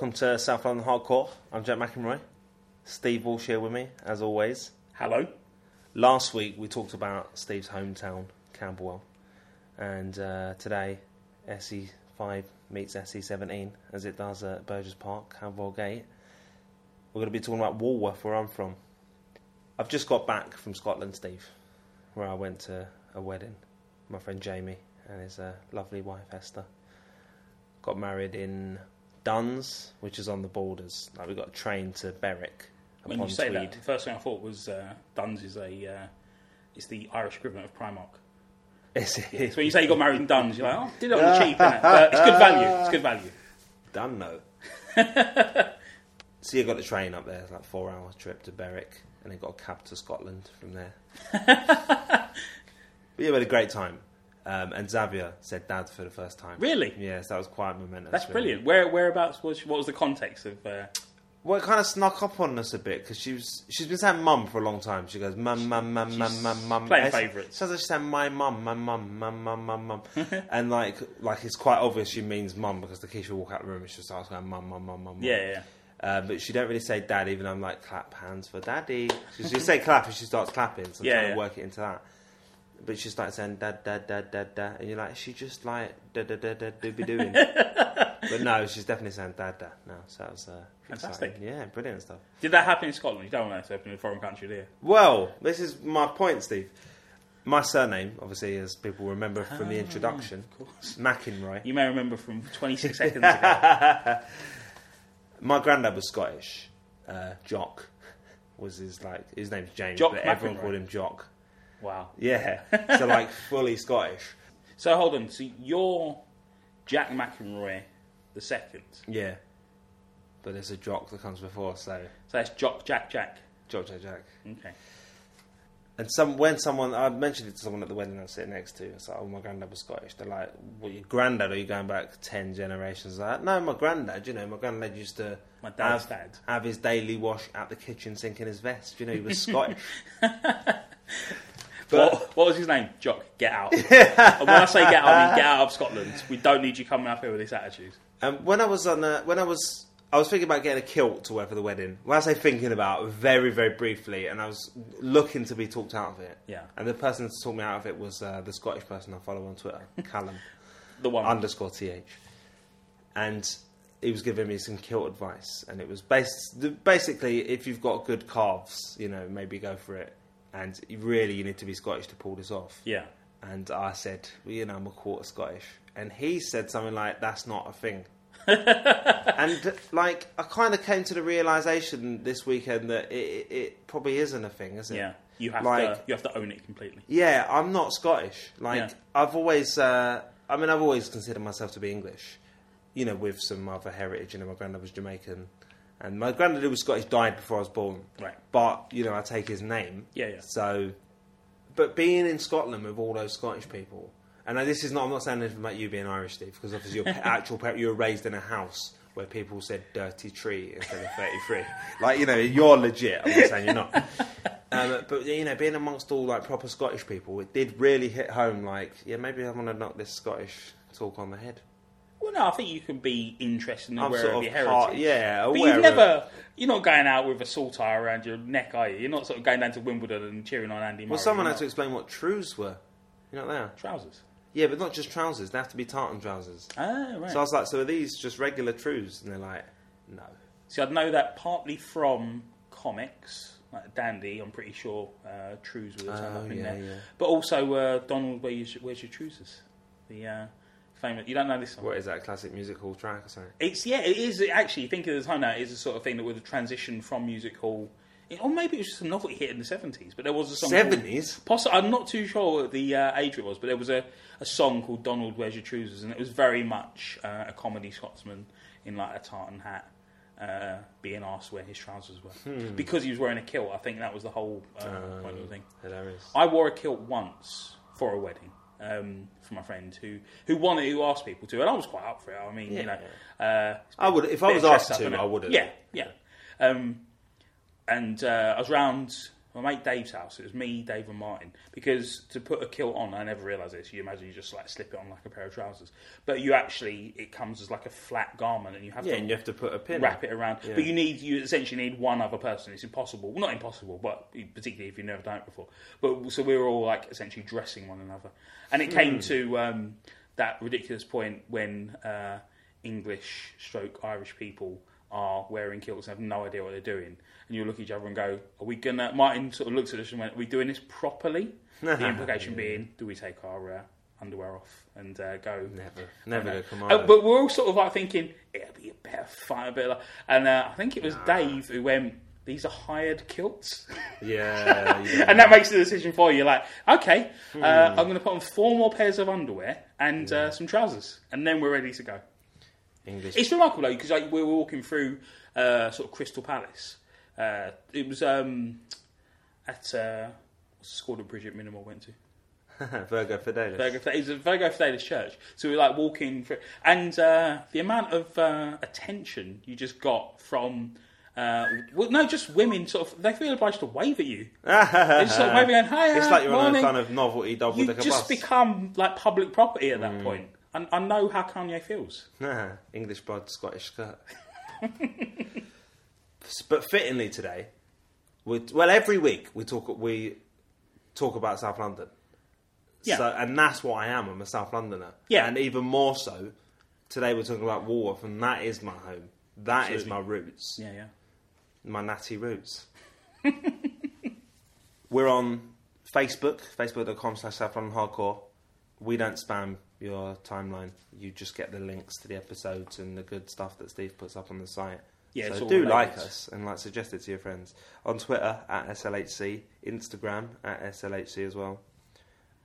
Welcome to South London Hardcore. I'm Jack McEnroy. Steve Walsh here with me, as always. Hello. Last week we talked about Steve's hometown, Camberwell, and uh, today SE5 meets SE17 as it does at Burgess Park, Camberwell Gate. We're going to be talking about Walworth, where I'm from. I've just got back from Scotland, Steve, where I went to a wedding. My friend Jamie and his uh, lovely wife Esther got married in Duns, which is on the borders. Like we got a train to Berwick When you say Tweed. that, the first thing I thought was uh, Duns is a uh, it's the Irish equivalent of Primark. Is it? So when you say you got married in Duns, you're like, oh, did it on the cheap, innit? But it's good value. It's good value. Done no. so you got the train up there, it's like four hour trip to Berwick, and then got a cab to Scotland from there. but yeah, we had a great time. Um, and Xavier said dad for the first time. Really? Yes, that was quite momentous. That's really. brilliant. Where whereabouts was She, what was the context of? Uh, Well, it kind of snuck up on us a bit because she was she's been saying mum for a long time. She goes mum mum mum mum mum mum. playing favourites. Sounds like she's saying my mum, my mum, mum mum mum mum, and like like it's quite obvious she means mum because the kid will walk out the room and she'll start going mum mum mum mum. mum. yeah, yeah. Uh, but she don't really say dad, even though I'm like, clap hands for daddy. She she say clap and she starts clapping, so I'm Yeah, trying yeah. to work it into that. But she starts saying dad, dad, dad, dad, dad, and you're like, she just like da da da da do be doing. but no, she's definitely saying dad, dad now. So that was uh, Fantastic. exciting. Yeah, brilliant stuff. Did that happen in Scotland? You don't want that to happen in a foreign country, do you? Well, this is my point, Steve. My surname, obviously, as people remember from the Ah, introduction, Of course. McInroy. You may remember from 26 seconds ago. My granddad was Scottish. Uh, Jock was his like his name's James, Jock but everyone McEnroy. called him Jock. Wow. Yeah, so like fully Scottish. So hold on. So you're Jack McEnroy the second. Yeah, but there's a Jock that comes before, so So that's Jock Jack Jack. Jock Jack Jack. Okay. And some when someone I mentioned it to someone at the wedding I was sitting next to, it's like, oh my granddad was Scottish. They're like, well, your granddad? Are you going back ten generations? Like, no, my granddad. You know, my granddad used to My dad's have, dad. have his daily wash at the kitchen sink in his vest. You know, he was Scottish. what, what was his name? Jock, get out. and when I say get out, I mean get out of Scotland. We don't need you coming up here with this attitude. Um, when I was on, when I was, I was thinking about getting a kilt to wear for the wedding. When I say thinking about, very, very briefly, and I was looking to be talked out of it. Yeah. And the person to talk me out of it was uh, the Scottish person I follow on Twitter, Callum The one. underscore th, and he was giving me some kilt advice, and it was based basically if you've got good calves, you know, maybe go for it, and really you need to be Scottish to pull this off. yeah. And I said, well, you know, I'm a quarter Scottish. And he said something like, that's not a thing. and, like, I kind of came to the realization this weekend that it, it, it probably isn't a thing, is it? Yeah. You have Like- to you have to own it completely. Yeah, I'm not Scottish. Like, Yeah. I've always, uh, I mean, I've always considered myself to be English, you know, with some other heritage. You know, my granddad was Jamaican. And my granddad was Scottish died before I was born. Right. But, you know, I take his name. Yeah, yeah. So, but being in Scotland with all those Scottish people, and this is not, I'm not saying anything about you being Irish, Steve, because obviously your actual parent, you were raised in a house where people said dirty tree instead of 33. like, you know, you're legit. I'm not saying you're not. Um, but, you know, being amongst all like proper Scottish people, it did really hit home like, yeah, maybe I want to knock this Scottish talk on the head. Well, no, I think you can be interested and I'm aware sort of of your heritage. part, yeah, But you've never, you're not going out with a saltire around your neck, are you? You're not sort of going down to Wimbledon and cheering on Andy Murray. Well, someone had to explain what trews were. You know are? trousers. Yeah, but not just trousers. They have to be tartan trousers. Ah, right. So I was like, so are these just regular trews? And they're like, no. See, I'd know that partly from comics, like Dandy. I'm pretty sure uh, Trews have turned Oh, up in yeah, there. yeah. But also uh, Donald, where you, where's your trousers? The uh, famous. You don't know this song. What is that, classic music hall track or something? It's yeah, it is actually. Think of the time now, it is the sort of thing that would have transitioned from music hall, or maybe it was just a novelty hit in the seventies. But there was a song. called- 70s? Poss- I'm not too sure what the uh, age it was, but there was a, a song called Donald Where's Your Trousers, and it was very much uh, a comedy Scotsman in like a tartan hat. Uh, being asked where his trousers were because he was wearing a kilt. I think that was the whole uh, point of the thing. Hilarious. I wore a kilt once for a wedding um, for my friend who who wanted who asked people to, and I was quite up for it. I mean, you know, uh, I would, if I was asked to? I would have. Yeah, yeah. Um, and uh, I was round my mate Dave's house. It was me, Dave, and Martin. Because to put a kilt on, I never realised this. You imagine you just like slip it on like a pair of trousers, but you actually it comes as like a flat garment, and you have Yeah, to and you have to put a pin. wrap it around. Yeah. But you need you essentially need one other person. It's impossible. Well, not impossible, but particularly if you've never done it before. But so we were all like essentially dressing one another, and it came to um, that ridiculous point when uh, English stroke Irish people are wearing kilts and have no idea what they're doing, and you look at each other and go, "Are we gonna?" Martin sort of looks at us and went, "Are we doing this properly?" the implication being, do we take our uh, underwear off and uh, go Never, never go uh, but we're all sort of like thinking it'll be a bit of fun, a bit like, and uh, I think it was Dave who went. These are hired kilts, yeah, yeah. and that makes the decision for you. Like, okay, Hmm. uh, I'm going to put on four more pairs of underwear and uh, some trousers, and then we're ready to go. English. It's remarkable though because like, we were walking through uh, sort of Crystal Palace. Uh, it was um, at uh, what's the school that Bridget Minamore went to? Virgo Fidelis. Virgo, it was a Virgo Fidelis church. So we were like walking through, and uh, the amount of uh, attention you just got from. Uh, well, no, just women sort of they feel obliged to wave at you. They're just sort of waving and hi, It's like you're on a morning. kind of novelty double You decker just bus. become like public property at that Mm. point. And I know how Kanye feels. Nah, English blood, Scottish skirt. but fittingly today, we, well, every week we talk we talk about South London. Yeah. So, and that's what I am. I'm a South Londoner. Yeah. And even more so, today we're talking about Walworth, and that is my home. That is Absolutely. my roots. Yeah, yeah. my natty roots. We're on Facebook, facebook.com slash South London Hardcore. We don't spam your timeline. You just get the links to the episodes and the good stuff that Steve puts up on the site. Yeah, so do like us and like suggest it to your friends. On Twitter at SLHC, Instagram at SLHC as well.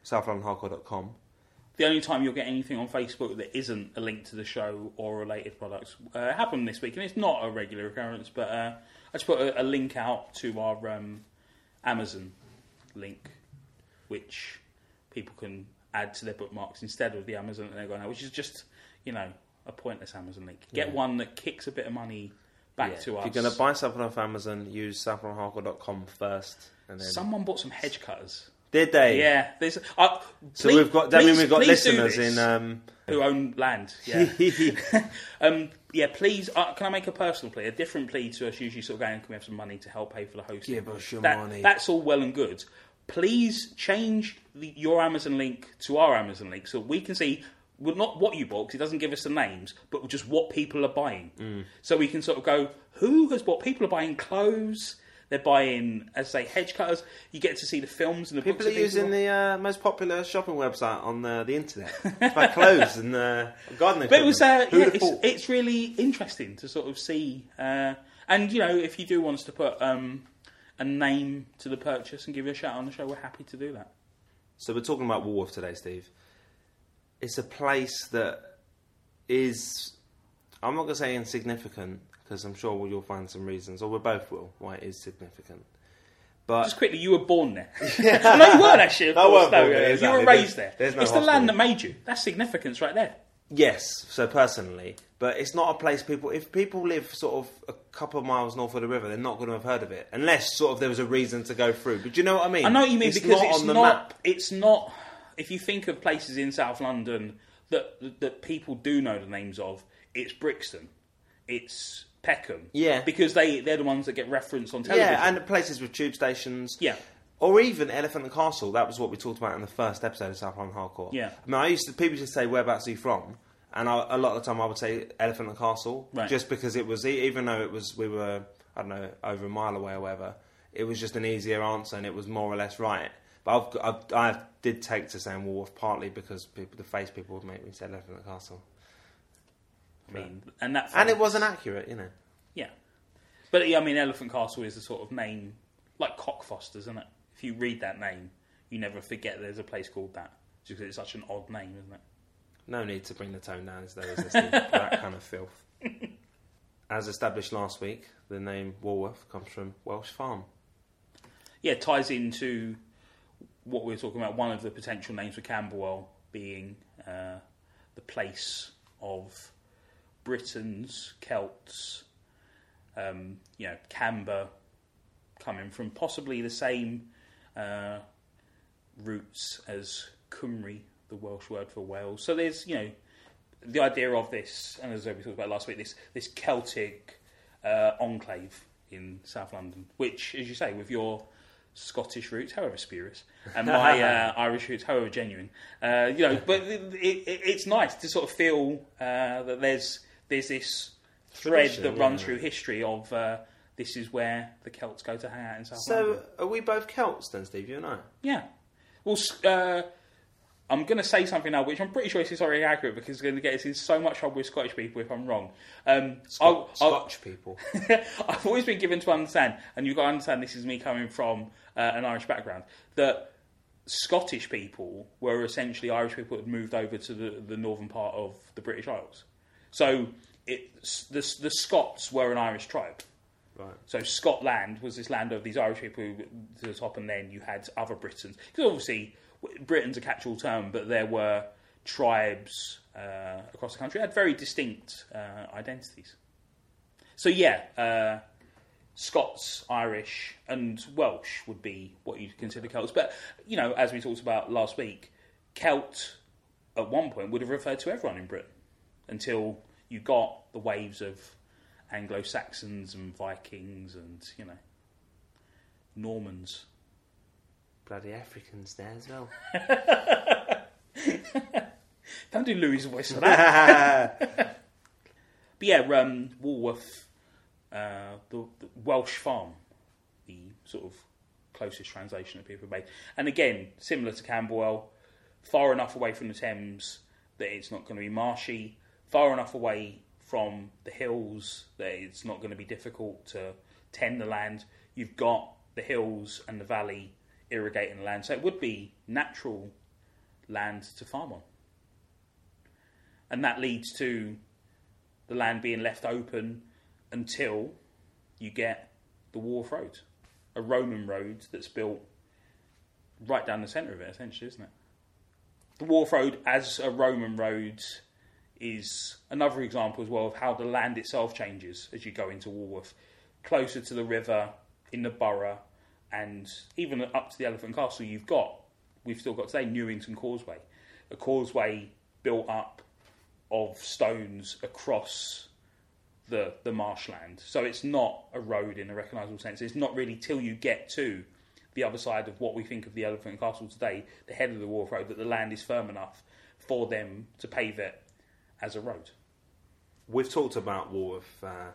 SouthLondonHardcore.com. The only time you'll get anything on Facebook that isn't a link to the show or related products uh, happened this week, and it's not a regular occurrence. But uh, I just put a, a link out to our um, Amazon link, which people can add to their bookmarks instead of the Amazon that they're going out, which is just you know a pointless Amazon link. Get Yeah. one that kicks a bit of money back Yeah. to us. If you're going to buy something off Amazon, use SouthLondonHardcore.com first. And then... Someone bought some hedge cutters. Did they? Yeah, there's. Uh, So please- we've got. That please- we've got listeners in. Um, who own land. Yeah. um, yeah, please, uh, can I make a personal plea? A different plea to us usually sort of going, can we have some money to help pay for the hosting? Give us your That- money. That's all well and good. Please change the, your Amazon link to our Amazon link so we can see, well, not what you bought, because it doesn't give us the names, but just what people are buying. Mm. So we can sort of go, who has bought? People are buying clothes. They're buying, as I say, hedge cutters. You get to see the films and the People books are using the uh, most popular shopping website on uh, the internet buy clothes and uh, gardening. But it was, uh, yeah, it's, it's really interesting to sort of see. Uh, and, you know, if you do want us to put um, a name to the purchase and give you a shout on the show, we're happy to do that. So we're talking about Walworth today, Steve. It's a place that is, I'm not going to say insignificant because I'm sure you'll find some reasons, or we both will, why it is significant. But Just quickly, you were born there. no, you weren't actually. Of I course, no, born there, exactly. You were raised There's- there. no it's the hospital. land that made you. That's significance right there. Yes, so personally, but it's not a place people. If people live sort of a couple of miles north of the river, they're not going to have heard of it unless sort of there was a reason to go through. But do you know what I mean? I know what you mean it's because not it's on the not. map. It's not. If you think of places in South London that that people do know the names of, it's Brixton, it's Peckham. Yeah. because they they're the ones that get referenced on television. Yeah, and places with tube stations. yeah. Or even Elephant and Castle. That was what we talked about in the first episode of South London Hardcore. Yeah. I mean, I used to people used to say whereabouts are you from, and I, a lot of the time I would say Elephant and Castle, Right. just because it was even though it was we were I don't know over a mile away or whatever, it was just an easier answer and it was more or less right. But I've, I've, I did take to saying Walworth partly because people, the face people would make me say Elephant and Castle, I mean, and that and it wasn't accurate, you know. Yeah, but yeah, I mean, Elephant Castle is a sort of name like Cockfosters, isn't it? If you read that name, you never forget there's a place called that, just because it's such an odd name, isn't it? No need to bring the tone down, is there? Is there Steve? For that kind of filth. As established last week, the name Walworth comes from Welsh farm. Yeah, it ties into what we were talking about. One of the potential names for Camberwell being uh, the place of Britons, Celts, um, you know, Camber, coming from possibly the same uh, roots as Cymru, the Welsh word for Wales. So there's, you know, the idea of this, and as we talked about last week, this this Celtic uh, enclave in South London, which, as you say, with your Scottish roots, however spurious, and my uh, Irish roots, however genuine, uh, you know, but it, it, it's nice to sort of feel uh, that there's there's this thread Tradition, that runs yeah. through history of uh, this is where the Celts go to hang out in South So, London. are we both Celts then, Steve? You and I? Yeah. Well, uh, I'm going to say something now, which I'm pretty sure is historically accurate because it's going to get us in so much trouble with Scottish people if I'm wrong. Um, Scot- I'll- Scotch people. I've always been given to understand, and you've got to understand this is me coming from uh, an Irish background, that Scottish people were essentially Irish people that had moved over to the, the northern part of the British Isles. So it, the, the Scots were an Irish tribe. Right. So Scotland was this land of these Irish people who- to the top, and then you had other Britons. Because obviously Britain's a catch-all term, but there were tribes uh, across the country had very distinct uh, identities. So yeah, uh, Scots, Irish, and Welsh would be what you'd consider Celts. But you know, as we talked about last week, Celt at one point would have referred to everyone in Britain until you got the waves of Anglo Saxons and Vikings and you know Normans. Bloody Africans there as well. Don't do Louis' voice for that. But yeah, um, Walworth, uh, the, the Welsh farm, the sort of closest translation that people have made. And again, similar to Camberwell, far enough away from the Thames that it's not going to be marshy, far enough away from the hills that it's not going to be difficult to tend the land. You've got the hills and the valley irrigating land, so it would be natural land to farm on. And that leads to the land being left open until you get the Walworth Road, a Roman road that's built right down the centre of it, essentially, isn't it? The Walworth Road, as a Roman road, is another example as well of how the land itself changes as you go into Walworth, closer to the river, in the borough, and even up to the Elephant Castle. You've got, we've still got today, Newington Causeway, a causeway built up of stones across the the marshland. So it's not a road in a recognisable sense. It's not really till you get to the other side of what we think of the Elephant Castle today, the head of the Walworth Road, that the land is firm enough for them to pave it as a road. We've talked about Walworth uh,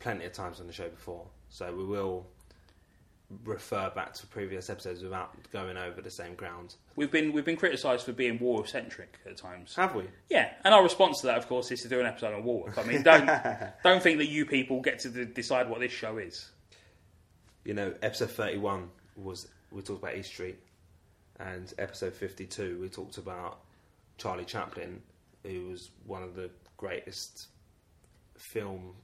plenty of times on the show before, so we will refer back to previous episodes without going over the same ground. We've been we've been criticised for being war centric at times. Have we? Yeah, and our response to that, of course, is to do an episode on Walworth. I mean, don't don't think that you people get to decide what this show is. You know, episode 31 was we talked about East Street, and episode 52 we talked about Charlie Chaplin, who was one of the greatest film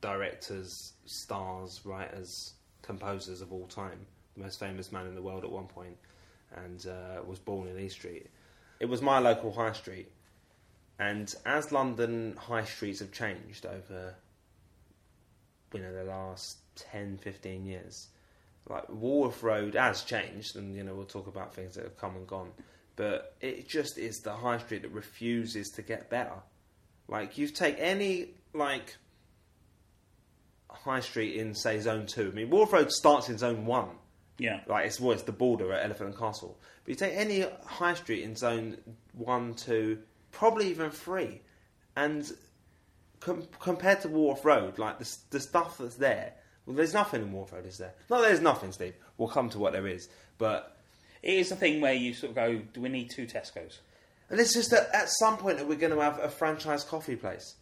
directors, stars, writers, composers of all time, the most famous man in the world at one point, and uh, was born in East Street. It was my local high street, and as London high streets have changed over you know the last 10 15 years like Walworth Road has changed and you know we'll talk about things that have come and gone. But it just is the high street that refuses to get better. Like you take any like high street in say zone 2 I mean Walworth Road starts in zone 1 Yeah, like it's well, it's the border at Elephant and Castle. But you take any high street in zone one, two, probably even three, and com- compared to Walworth Road, like the the stuff that's there, well, there's nothing in Walworth Road, is there? No, there's nothing, Steve. We'll come to what there is, but it is a thing where you sort of go, do we need two Tesco's? and it's just that at some point that we're going to have a franchise coffee place.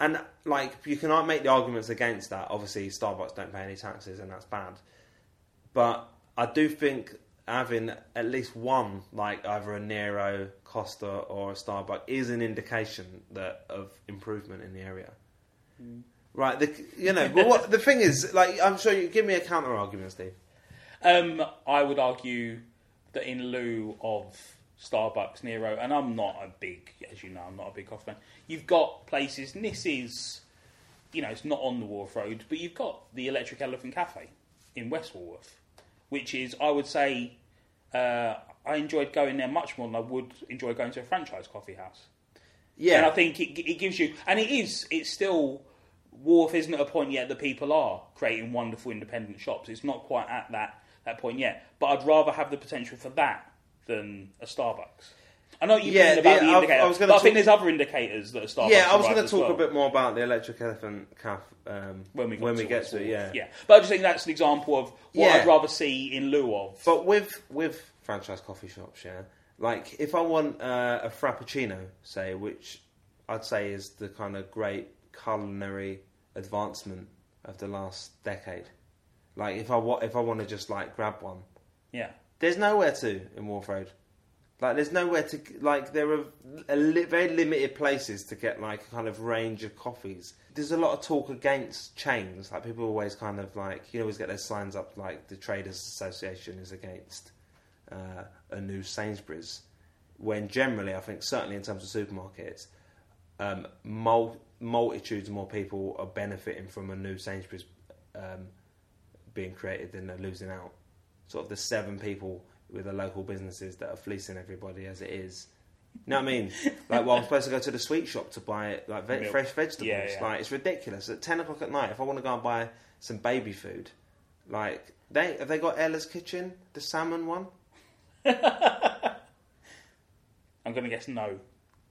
And like you cannot make the arguments against that. Obviously, Starbucks don't pay any taxes, and that's bad. But I do think having at least one, like either a Nero, Costa, or a Starbucks, is an indication that of improvement in the area. Right? The, you know, but what the thing is, like, I'm sure you give me a counter argument, Steve. Um, I would argue that in lieu of Starbucks, Nero, and I'm not a big, as you know, I'm not a big coffee fan. You've got places, and this is you know, it's not on the Walworth Road, but you've got the Electric Elephant Cafe in West Walworth, which is, I would say, uh, I enjoyed going there much more than I would enjoy going to a franchise coffee house. Yeah, And I think it, it gives you, and it is, it's still, Walworth isn't at a point yet that people are creating wonderful independent shops. It's not quite at that, that point yet. But I'd rather have the potential for that than a Starbucks. I know you've Yeah, been about the- the I- I was but I think there's other indicators that a Starbucks yeah. I was going to talk well. a bit more about the Electric Elephant Cafe um, when we, got to get to it. Yeah. yeah. But I just think that's an example of what Yeah. I'd rather see in lieu of. But with with franchise coffee shops, yeah, like if I want uh, a frappuccino, say, which I'd say is the kind of great culinary advancement of the last decade. Like if I wa- if I want to just like grab one, yeah, there's nowhere to in Walworth Road. Like there's nowhere to like there are li- very limited places to get like a kind of range of coffees. There's a lot of talk against chains. Like people always kind of like you always get their signs up like the Traders Association is against uh, a new Sainsbury's. When generally, I think certainly in terms of supermarkets, um, mul- multitudes more people are benefiting from a new Sainsbury's um, being created than they're losing out. Sort of the seven people with the local businesses that are fleecing everybody as it is. You know what I mean? Like, well, I'm supposed to go to the sweet shop to buy like ve- fresh vegetables. Yeah, yeah. Like, it's ridiculous. At ten o'clock at night, if I want to go and buy some baby food, like they have they got Ella's Kitchen, the salmon one? I'm going to guess no.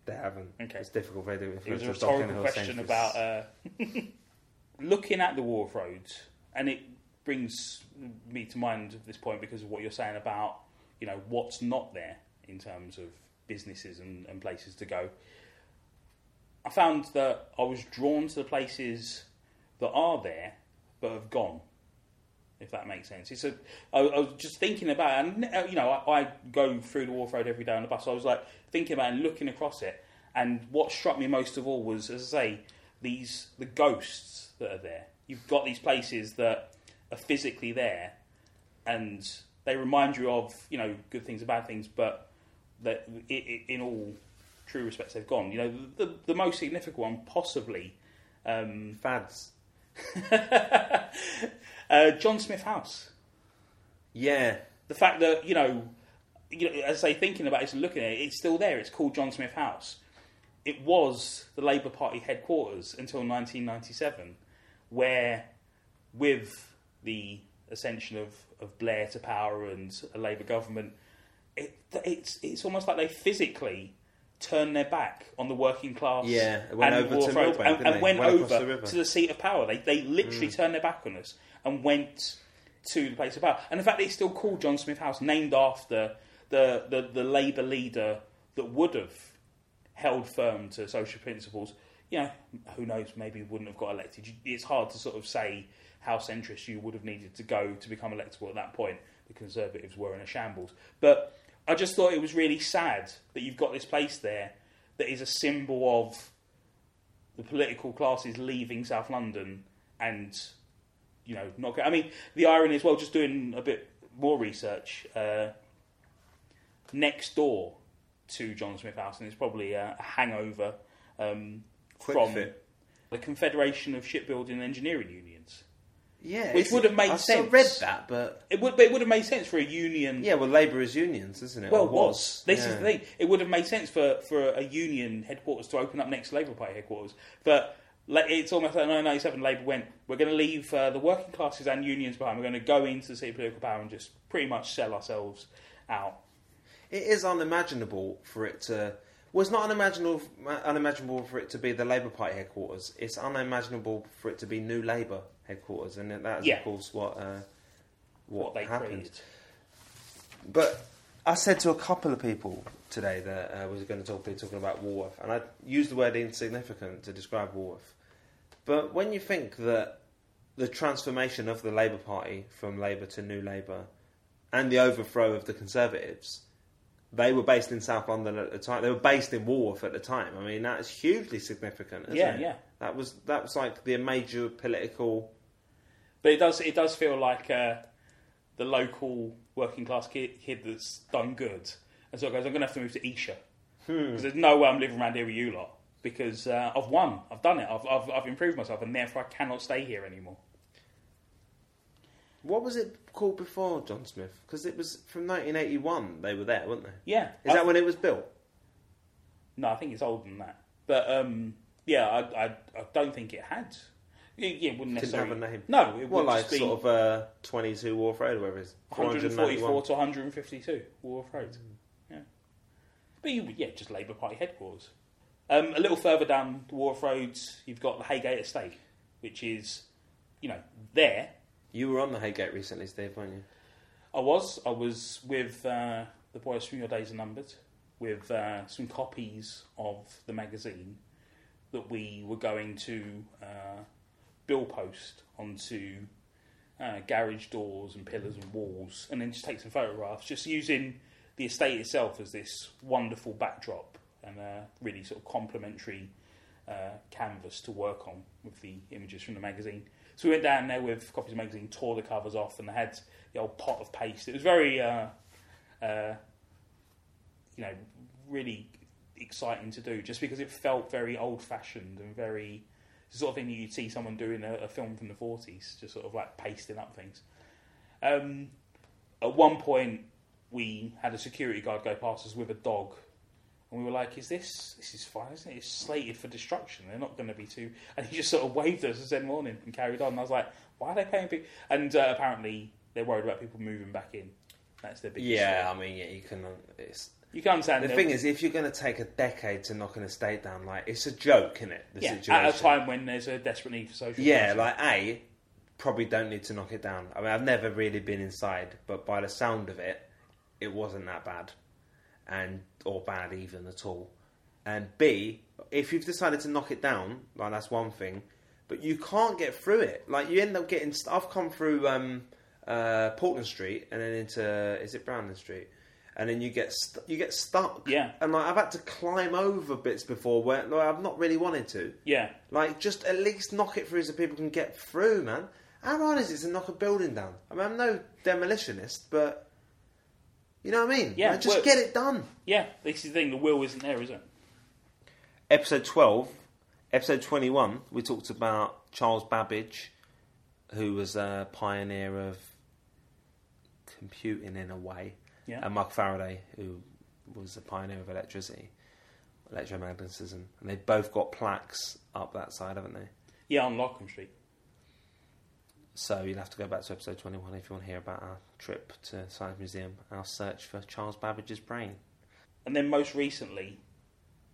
They haven't. Okay. It's difficult. They do. It was a rhetorical question about uh, looking at the Walworth Roads, and it brings me to mind at this point because of what you're saying about you know what's not there in terms of businesses and, and places to go. I found that I was drawn to the places that are there but have gone. If that makes sense, it's a. I, I was just thinking about, and uh, you know, I, I go through the Walworth Road every day on the bus. So I was like thinking about and looking across it, and what struck me most of all was, as I say, these the ghosts that are there. You've got these places that are physically there, and they remind you of you know good things and bad things, but that i i in all true respects they've gone. You know, the the most significant one possibly. Um, fads. uh, John Smith House. Yeah, The fact that you know, you know, as I say, thinking about it and looking at it, it's still there. It's called John Smith House. It was the Labour Party headquarters until 1997, where, with the ascension of, of Blair to power and a Labour government, it, it's it's almost like they physically turned their back on the working class. Yeah, went and over to Road, Millbank, and, and they? went, Went the over. Mm. to the seat of power. They they literally turned their back on us and went to the place of power. And the fact that it's still called John Smith House, named after the, the, the Labour leader that would have held firm to social principles, you know, who knows, maybe wouldn't have got elected. It's hard to sort of say how centrist you would have needed to go to become electable at that point. The Conservatives were in a shambles. But I just thought it was really sad that you've got this place there that is a symbol of the political classes leaving South London and you know not. Go- I mean, the irony as well. Just doing a bit more research. Uh, next door to John Smith House, and it's probably a, a hangover um, from fit. the Confederation of Shipbuilding and Engineering Unions. Yeah. Which would have made I sense. read that, but It would, but it would have made sense for a union. yeah, well, Labour is unions, isn't it? Well, it was. This is Yeah. the thing. It would have made sense for, for a union headquarters to open up next to Labour Party headquarters. But it's almost like 1997, Labour went, we're going to leave uh, the working classes and unions behind. We're going to go into the city of political power and just pretty much sell ourselves out. It is unimaginable for it to. Well, it's not unimaginable, unimaginable for it to be the Labour Party headquarters. It's unimaginable for it to be New Labour headquarters, and that is, Yeah. of course, what uh, what, What they happened. created. But I said to a couple of people today that uh, was going to talk, be talking about Walworth, and I used the word insignificant to describe Walworth. But when you think that the transformation of the Labour Party from Labour to New Labour and the overthrow of the Conservatives, they were based in South London at the time. They were based in Walworth at the time. I mean, that's hugely significant. Isn't Yeah, it? yeah. That was that was like the major political. But it does it does feel like uh, the local working class kid, kid that's done good. And so goes, I'm going to have to move to Esher. Hmm. Because there's no way I'm living around here with you lot. because uh, I've won. I've done it. I've, I've I've improved myself, and therefore I cannot stay here anymore. What was it called before John Smith? Because it was from 1981. They were there, weren't they? Yeah. Is that I- when it was built? No, I think it's older than that. But um, yeah, I, I I don't think it had. Yeah, it wouldn't Didn't necessarily have a name. No, it What, would like just be sort of uh, 22 Walworth Road, or whatever it is? 144 to 152 Walworth Road. Yeah, but you yeah, just Labour Party headquarters. Um, a little further down the Walworth Roads, you've got the Heygate Estate, which is you know there. You were on the Heygate recently, Steve, weren't you? I was I was with uh, the boys from Your Days Are Numbered with uh, some copies of the magazine that we were going to uh, bill post onto uh, garage doors and pillars and walls, and then just take some photographs, just using the estate itself as this wonderful backdrop and a really sort of complementary uh, canvas to work on with the images from the magazine. So we went down there with copies of the magazine, tore the covers off, and they had the old pot of paste. It was very, uh, uh, you know, really exciting to do, just because it felt very old-fashioned and very the sort of thing you'd see someone doing a, a film from the forties, just sort of like pasting up things. Um, at one point, we had a security guard go past us with a dog, and we were like, "Is this this is fine, isn't it? It's slated for destruction. They're not going to be too." And he just sort of waved us and said morning and carried on. And I was like, "Why are they paying big?" And uh, apparently, they're worried about people moving back in. That's their biggest. Yeah. I mean, yeah, you can. It's, you can understand. the thing is, if you're going to take a decade to knock an estate down, like it's a joke, isn't it? The yeah, situation. at a time when there's a desperate need for social. Yeah, like a probably don't need to knock it down. I mean, I've never really been inside, but by the sound of it, it wasn't that bad, and or bad even at all. And B, if you've decided to knock it down, like that's one thing, but you can't get through it. Like you end up getting. St- I've come through um, uh, Portland Street and then into is it Brandon Street, and then you get st- you get stuck. Yeah. and like I've had to climb over bits before where like, I've not really wanted to. yeah, Like, just at least knock it through so people can get through, man. How hard is it to knock a building down? I mean, I'm no demolitionist, but you know what I mean? Yeah, Like, just well- get it done. yeah. This is the thing. The will isn't there, is it? Episode 12, episode 21, we talked about Charles Babbage, who was a pioneer of computing in a way, Yeah. and Mark Faraday, who was a pioneer of electricity, electromagnetism. And they've both got plaques up that side, haven't they? Yeah, on Larcom Street. So you'll have to go back to episode 21 if you want to hear about our trip to Science Museum, our search for Charles Babbage's brain. And then most recently,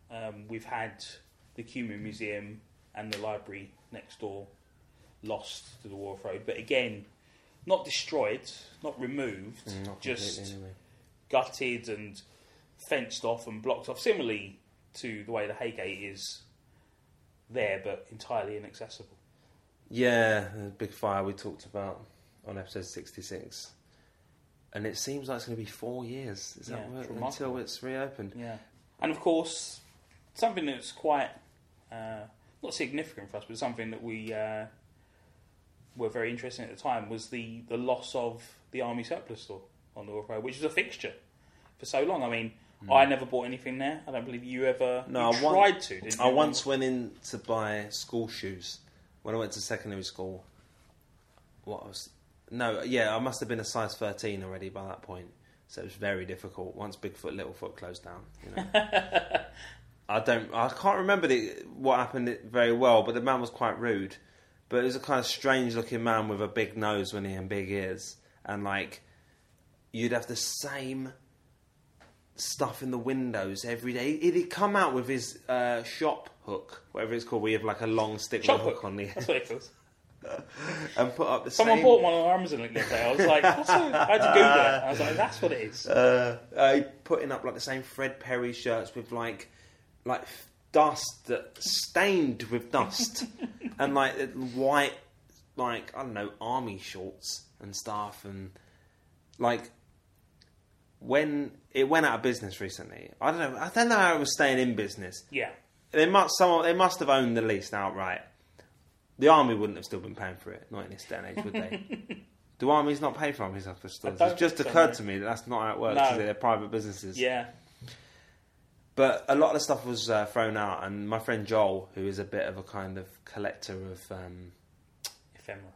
um, we've had the Cuming Museum and the library next door lost to the Walworth Road. But again, not destroyed, not removed, Mm, Not just anyway. Gutted and fenced off and blocked off, similarly to the way the Heygate is there but entirely inaccessible. Yeah, the big fire we talked about on episode 66. And it seems like it's going to be four years is Yeah, what- it's until it's reopened. Yeah. And of course, something that's quite uh, not significant for us, but something that we uh, were very interested in at the time was the, the loss of the army surplus store on the Road, which is a fixture for so long. I mean, hmm. I never bought anything there. I don't believe you ever. No, you I tried to. Didn't I you? once went in to buy school shoes when I went to secondary school. What I was no, yeah, I must have been a size thirteen already by that point, so it was very difficult. Once Bigfoot, Littlefoot closed down, you know. I don't, I can't remember the, what happened very well, but the man was quite rude. But it was a kind of strange looking man with a big nose when he and big ears, and like you'd have the same stuff in the windows every day. He'd come out with his uh, shop hook, whatever it's called, where you have like a long stick with Shop a hook hook. on the That's what it was. and put up the Someone same. bought one on Amazon the other day. I was like, What's that? I had to Google it. I was like, that's what it is. uh, uh, putting up like the same Fred Perry shirts with like like dust that stained with dust and like white like I don't know army shorts and stuff and like when it went out of business recently. I don't know I don't know how it was staying in business. Yeah. they must someone they must have owned the lease outright. The army wouldn't have still been paying for it not in this day and age would they? Do armies not pay for army surplus stores? It's just so, occurred to me that that's not how it works No. they're private businesses. Yeah. But a lot of the stuff was uh, thrown out, and my friend Joel, who is a bit of a kind of collector of, um, Ephemera.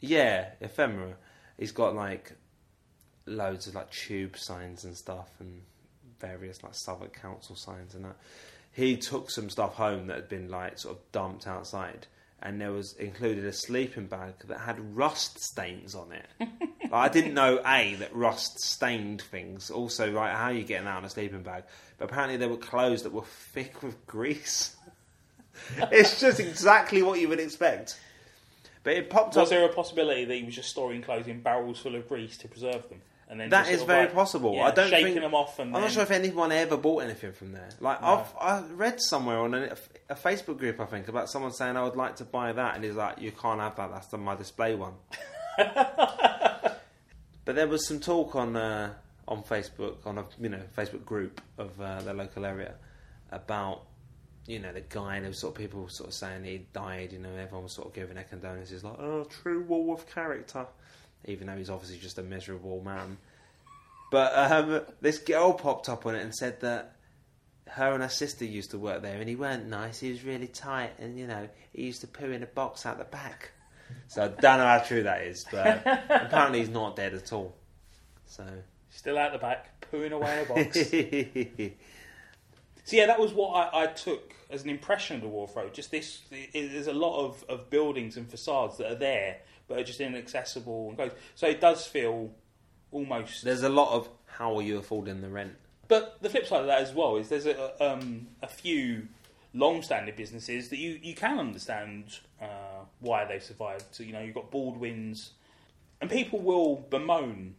yeah, ephemera, he's got like loads of like tube signs and stuff, and various like Southwark Council signs and that. He took some stuff home that had been like sort of dumped outside, and there was included a sleeping bag that had rust stains on it. Like, I didn't know a that rust stained things. Also, right, how are you getting out in a sleeping bag? But apparently, there were clothes that were thick with grease. it's just exactly what you would expect. But it popped Was up. there a possibility that he was just storing clothes in barrels full of grease to preserve them? And then That is very like, possible. yeah, I don't shaking think- them off and I'm then, not sure if anyone ever bought anything from there. Like No. I've I read somewhere on a, a Facebook group, I think, about someone saying I would like to buy that, and he's like, "You can't have that. That's the, my display one." but there was some talk on uh, on Facebook on a you know Facebook group of uh, the local area about you know the guy and there was sort of people sort of saying he died. You know, everyone was sort of giving their condolences, like, "Oh, true Walworth character," even though he's obviously just a miserable man. But um, this girl popped up on it and said that her and her sister used to work there, and he weren't nice. He was really tight, and you know, he used to poo in a box out the back. So I don't know how true that is, but apparently he's not dead at all. So still out the back, pooing away in a box. So yeah, that was what I, I took as an impression of the Walworth Road. Just this, there's a lot of, of buildings and facades that are there, but are just inaccessible and close. So it does feel almost. there's a lot of how are you affording the rent? But the flip side of that as well is there's a, um, a few long-standing businesses that you, you can understand uh, why they survived. So you know you've got Baldwin's, and people will bemoan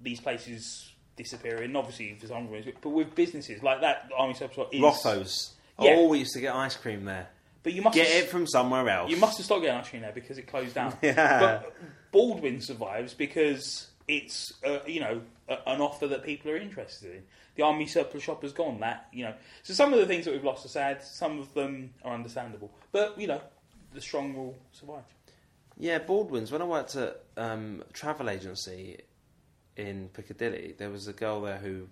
these places disappearing. Obviously for some reason, but with businesses like that, Army Surplus is Rotho's. Yeah. Oh, we used to get ice cream there. But you must Get have, it from somewhere else. You must have stopped getting ice cream there because it closed down. Yeah. But Baldwin survives because it's uh, you know a, an offer that people are interested in. The army surplus shop has gone. That you know, so some of the things that we've lost are sad. Some of them are understandable. But you know, the strong will survive. Yeah, Baldwin's. When I worked at um, a travel agency in Piccadilly, there was a girl there who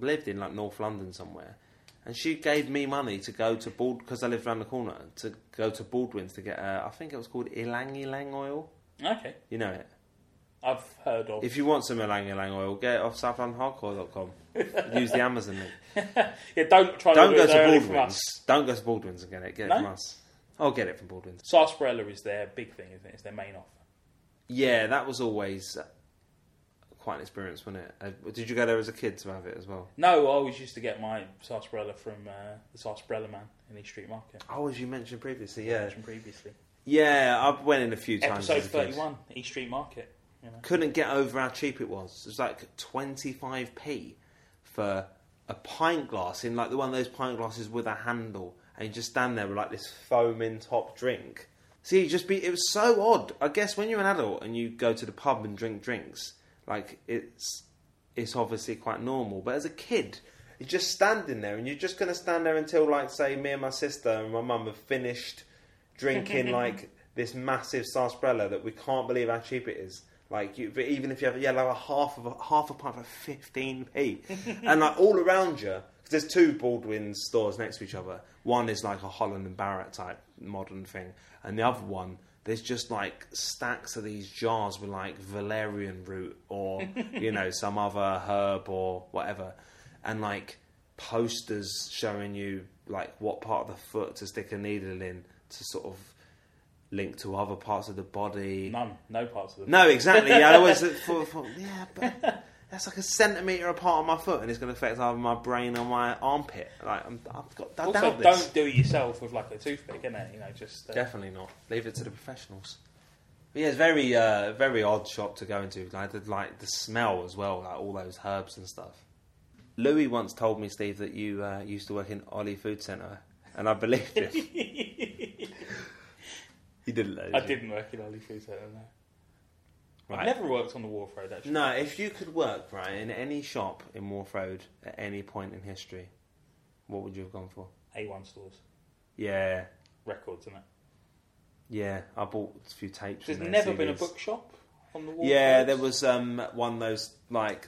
lived in like North London somewhere, and she gave me money to go to Bald because I lived around the corner to go to Baldwin's to get. Uh, I think it was called Ilang Ilang oil. Okay, You know it. I've heard of. If you want some Ilang Ilang oil, get it off southlondonhardcore.com. Use the Amazon link. yeah, don't try Don't to go to it early from Baldwin's. Don't go to Baldwin's and get it. Get it No? from us. I'll get it from Baldwin's. Sarsaparilla is their big thing, isn't it? It's their main offer. Yeah, that was always quite an experience, wasn't it? Uh, did you go there as a kid to have it as well? No, I always used to get my sarsaparilla from uh, the Sarsaparilla Man in East Street Market. Oh, as you mentioned previously, yeah. mentioned previously. Yeah, I went in a few times. Episode as a kid. thirty-one, East Street Market. You know. Couldn't get over how cheap it was. It was like 25p for a pint glass in like the one of those pint glasses with a handle, and you just stand there with like this foaming top drink. See, just be. It was so odd. I guess when you're an adult and you go to the pub and drink drinks, like it's it's obviously quite normal. But as a kid, you're just standing there, and you're just going to stand there until, like, say, me and my sister and my mum have finished drinking like this massive sarsaparilla that we can't believe how cheap it is. Like, you, but even if you have yeah, like a half of a half a pint for fifteen p, and like all around you, there's two Baldwin stores next to each other. One is like a Holland and Barrett type modern thing, and the other one there's just like stacks of these jars with like valerian root or you know some other herb or whatever, and like posters showing you like what part of the foot to stick a needle in to sort of link to other parts of the body. None, no parts of the. body. No, exactly. Yeah, I always yeah, but that's like a centimetre apart on my foot, and it's going to affect either my brain or my armpit. Like, I'm, I've got, I Also, doubt this. don't do it yourself with like a toothpick, innit? You know, just uh, Definitely not. Leave it to the professionals. But yeah, it's very, uh, very odd shop to go into. Like the, like the smell as well, like all those herbs and stuff. Louis once told me, Steve, that you uh, used to work in Ollie Food Centre, and I believed him. he didn't. Though, I did he? didn't work in Ollie Food Centre. No. Right. I've never worked on the Walworth Road actually. No, if you could work right in any shop in Walworth Road at any point in history, what would you have gone for? A1 stores, Yeah, records, isn't it? yeah. I bought a few tapes. There's and never been a bookshop on the Wharf Yeah, Road? there was um, one of those like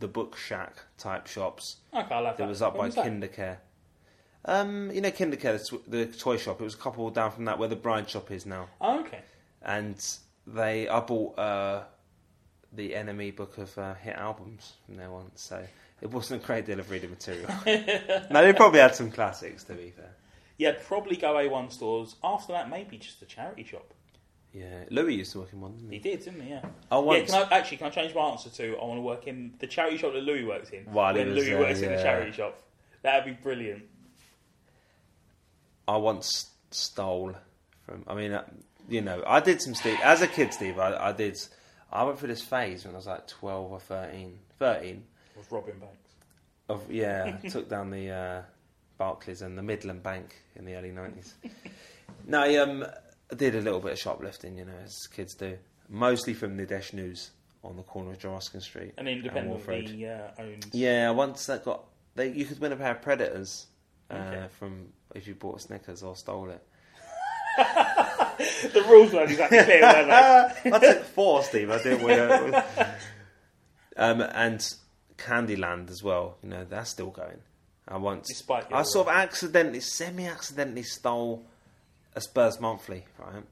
the Book Shack type shops. Okay, I'll have That that. was up When by was that? Kindercare. Um, you know Kindercare, the, tw- the toy shop. It was a couple down from that where the Bride shop is now, Oh, okay. and they I bought uh, the NME book of uh, hit albums from there once, so it wasn't a great deal of reading material. no, they probably had some classics to be fair. Yeah, probably go A1 stores. After that, maybe just a charity shop. Yeah, Louis used to work in one, didn't He he? did, didn't he? Yeah. I Yeah, can I, actually, can I change my answer to I want to work in the charity shop that Louis works in? While when Louis there, works in the charity shop. That'd be brilliant. I once stole from. I mean, uh, you know, I did some Steve as a kid. Steve, I, I did. I went through this phase when I was like twelve or 13. 13 With Robin Banks. of yeah, took down the uh, Barclays and the Midland Bank in the early nineties. no, I um, I did a little bit of shoplifting, you know, as kids do. Mostly from the Desh News on the corner of Joraskin Street. An and independently uh, owned. Yeah, once that got, they, you could win a pair of Predators uh, Okay. from if you bought Snickers or stole it. the rules weren't exactly clear, were they? I took four, Steve. I didn't win. Um, and Candyland as well. You know that's still going. I once, Despite I sort of accidentally, semi-accidentally stole a Spurs monthly. Right.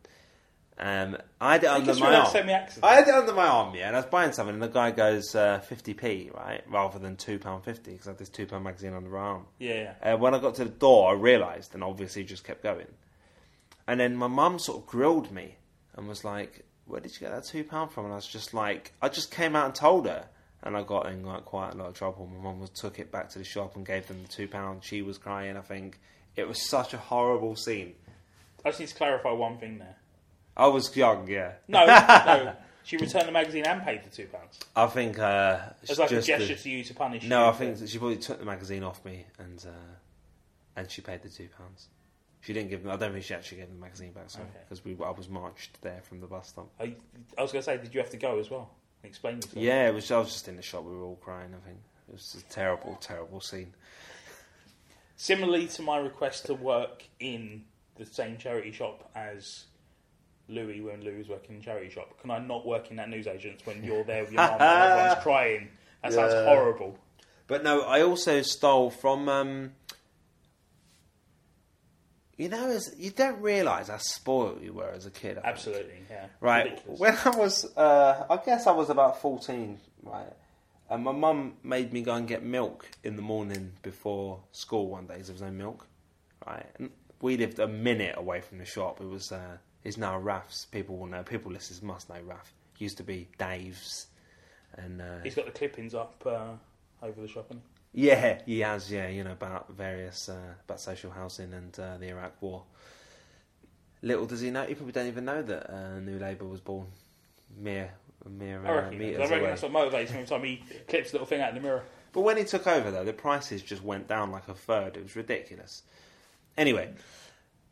Um, I had it under my arm. I had it under my arm, yeah, and I was buying something, and the guy goes uh, 50p, right, rather than two pound fifty because I had this two pound magazine under my arm. Yeah, yeah. Uh, when I got to the door, I realised, and obviously just kept going. And then my mum sort of grilled me and was like, "Where did you get that two pound from?" And I was just like, I just came out and told her, and I got in like quite a lot of trouble. My mum took it back to the shop and gave them the two pound. She was crying. I think it was such a horrible scene. I just need to clarify one thing there. I was young, yeah. No, no. She returned the magazine and paid the two pounds. I think uh, It's like a just the- gesture to you to punish. No, you I think that she probably took the magazine off me and uh, and she paid the two pounds. She didn't give. Them, I don't think she actually gave the magazine back, sorry, Okay. because we I was marched there from the bus stop. I, I was going to say, did you have to go as well? Explain yourself. Yeah, it was. I was just in the shop. We were all crying. I think it was a terrible, terrible scene. Similarly to my request to work in the same charity shop as Louis when Louis was working in the charity shop, can I not work in that newsagent's when you're there with your mum and everyone's crying? That sounds Yeah. horrible. But no, I also stole from. Um, you know, as, you don't realise how spoiled you were as a kid. I think. Absolutely, yeah. Right. Ridiculous. When I was, uh, I guess I was about 14, right? And my mum made me go and get milk in the morning before school one day 'cause there was no milk, right? And we lived a minute away from the shop. It was, uh, it's now Raff's. People will know. People listeners must know Raff. Used to be Dave's. And, uh, He's got the clippings up uh, over the shop, yeah, he has, yeah, you know, about various, uh, about social housing and uh, the Iraq War. Little does he know, he probably don't even know that uh, New Labour was born mere, mere? I uh, reckon, he metres. I reckon away. that's what motivates him every time he clips the little thing out of the mirror. But when he took over, though, the prices just went down like a third. It was ridiculous. Anyway,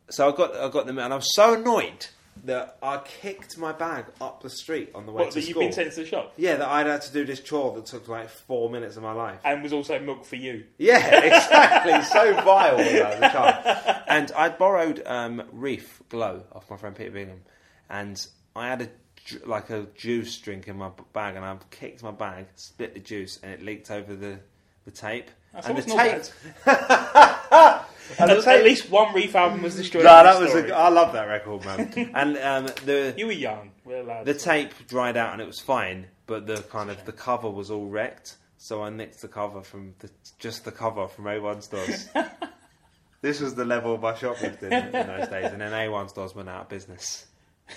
so I got I got them, and I was so annoyed that I kicked my bag up the street on the way What, to that you've school. been sent to the shop? yeah, that I'd had to do this chore that took like four minutes of my life. And was also milk for you. Yeah, exactly. so vile was I as a child. And I borrowed um, Reef Glow off my friend Peter Bingham, and I had a ju- like a juice drink in my b- bag, and I kicked my bag, split the juice, and it leaked over the the tape. That's and the always not tape. At, at least one reef album was destroyed. No, that was a, I love that record, man. and um, the You were young. We're the tape dried out and it was fine, but the kind of the cover was all wrecked. So I nicked the cover from the, just the cover from A1 stores. this was the level of my shoplifting in those days, and then A1 stores went out of business.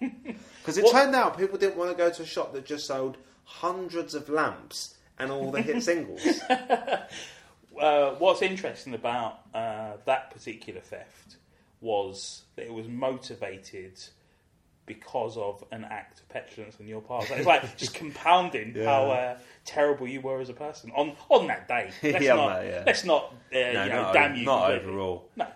Because it What- turned out people didn't want to go to a shop that just sold hundreds of lamps and all the hit singles. Uh, what's interesting about uh, that particular theft was that it was motivated because of an act of petulance on your part. So it's like just compounding Yeah. how uh, terrible you were as a person on on that day. Let's Yeah, not, mate, yeah. let's not, uh, no, you know, not, damn o- you. not completely. overall. No,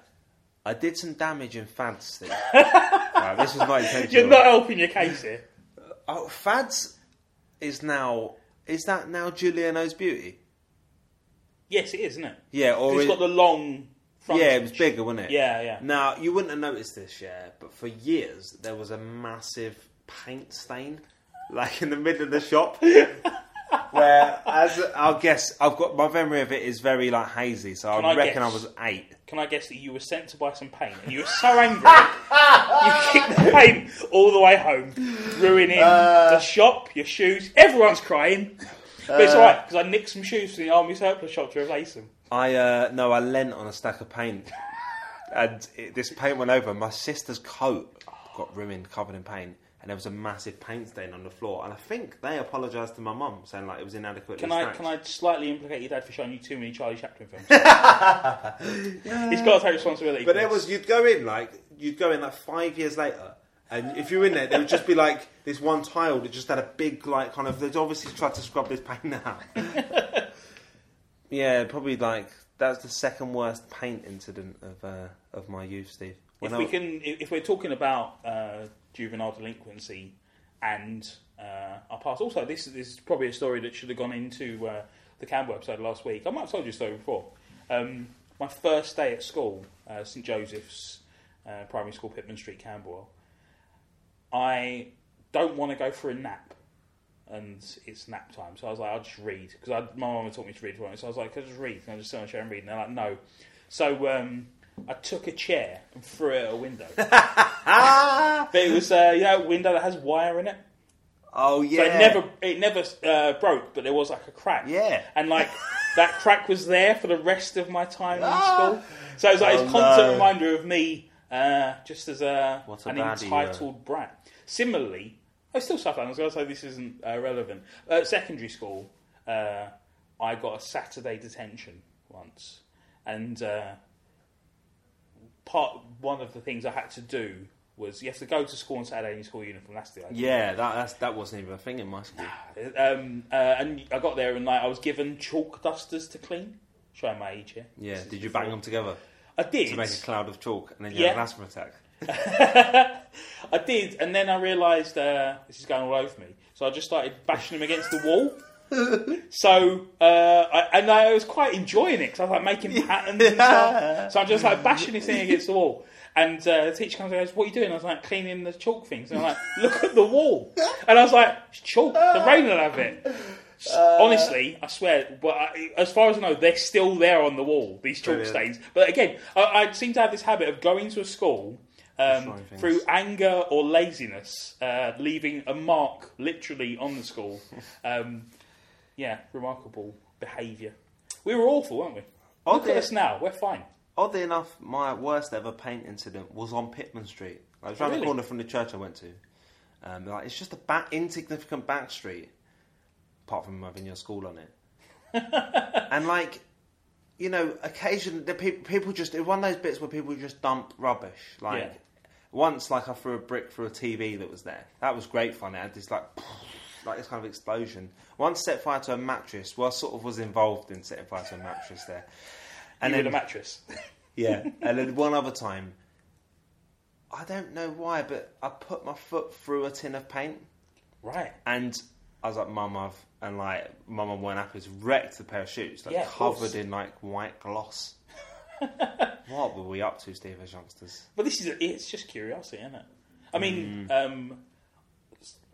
I did some damage in fads. Steve. right, this was not intentional. you're not helping your case here. Oh, Fads is now is that now Julia Knows Beauty? Yes, it is, isn't it? Yeah, or it's is- got the long. Front yeah, it was bigger, wasn't it? Yeah, yeah. Now you wouldn't have noticed this, yeah, but for years there was a massive paint stain, like in the middle of the shop, where as I'll guess, I've got my memory of it is very like hazy, so Can I I reckon I was eight. Can I guess that you were sent to buy some paint and you were so angry you kicked the paint all the way home, ruining uh, the shop, your shoes. Everyone's crying, but it's all right because I nicked some shoes from the army surplus shop to replace them. I uh, no, I lent on a stack of paint, and it, this paint went over. My sister's coat got ruined, covered in paint, and there was a massive paint stain on the floor. And I think they apologised to my mum, saying like it was inadequate. Can I can I slightly implicate your dad for showing you too many Charlie Chaplin films? He's got to take responsibility. But for there this. was you'd go in like you'd go in like five years later, and if you were in there, there would just be like this one tile that just had a big like kind of. They'd obviously tried to scrub this paint out. yeah, probably like that's the second worst paint incident of uh, of my youth, Steve. if we I- can, if if we're talking about uh, juvenile delinquency and uh, our past, also this, this is probably a story that should have gone into uh, the Camberwell episode last week. I might have told you a story before. Um, my first day at school, uh, St Joseph's uh, Primary School, Pitman Street, Camberwell. I don't want to go for a nap, and it's nap time. So I was like, I'll just read because my mum taught me to read. So I was like, I'll just read. Can I just sit on a chair and read? And they're like, no. So um, I took a chair and threw it at a window. but it was, uh, you know, a window that has wire in it. oh yeah. So it never, it never uh, broke, but there was like a crack. Yeah. And like that crack was there for the rest of my time in Ah. school. So it was like Oh, this constant no. reminder of me uh, just as a, an were. entitled brat. Similarly, I still suffer. I was going to say this isn't uh, relevant. At secondary school, uh, I got a Saturday detention once, and uh, part one of the things I had to do was you have to go to school on Saturday in your school uniform. That's the idea. yeah, that that's, that wasn't even a thing in my school. Um, uh, and I got there and like I was given chalk dusters to clean. Showing my age here. Yeah, did you before- bang them together I did. to make a cloud of chalk, and then you Yeah. had an asthma attack? I did, and then I realised uh, this is going all over me. So I just started bashing them against the wall. so uh, I, and I was quite enjoying it because I was like making patterns and stuff. So I'm just like bashing this thing against the wall. And uh, the teacher comes and goes, "What are you doing?" I was like, "Cleaning the chalk things." And I'm like, "Look at the wall." And I was like, "It's chalk. The rain will have it." Honestly, I swear. But I, as far as I know, they're still there on the wall. These chalk Brilliant. stains. But again, I, I seem to have this habit of going to a school um, through anger or laziness, uh, leaving a mark literally on the school. Um, yeah, remarkable behaviour. We were awful, weren't we? Look at us now. We're fine. oddly enough, my worst ever paint incident was on Pitman Street. I was around Really? the corner from the church I went to. Um, like, it's just a back, insignificant back street, apart from having your school on it. and like, you know, occasionally the people, people just it's one of those bits where people just dump rubbish. Like Yeah. Once, like I threw a brick through a TV that was there. That was great fun. It had this like. Like this kind of explosion. Once set fire to a mattress. Well, I sort of was involved in setting fire to a mattress there. And you then, a mattress. yeah, and then one other time, I don't know why, but I put my foot through a tin of paint, right. and I was like, "Mum, I've," and like, my mum weren't happy. It's wrecked the pair of shoes, like Yeah, covered in like white gloss. What were we up to, Steve, as youngsters? But this is it's just curiosity, isn't it? I mean, Mm. um,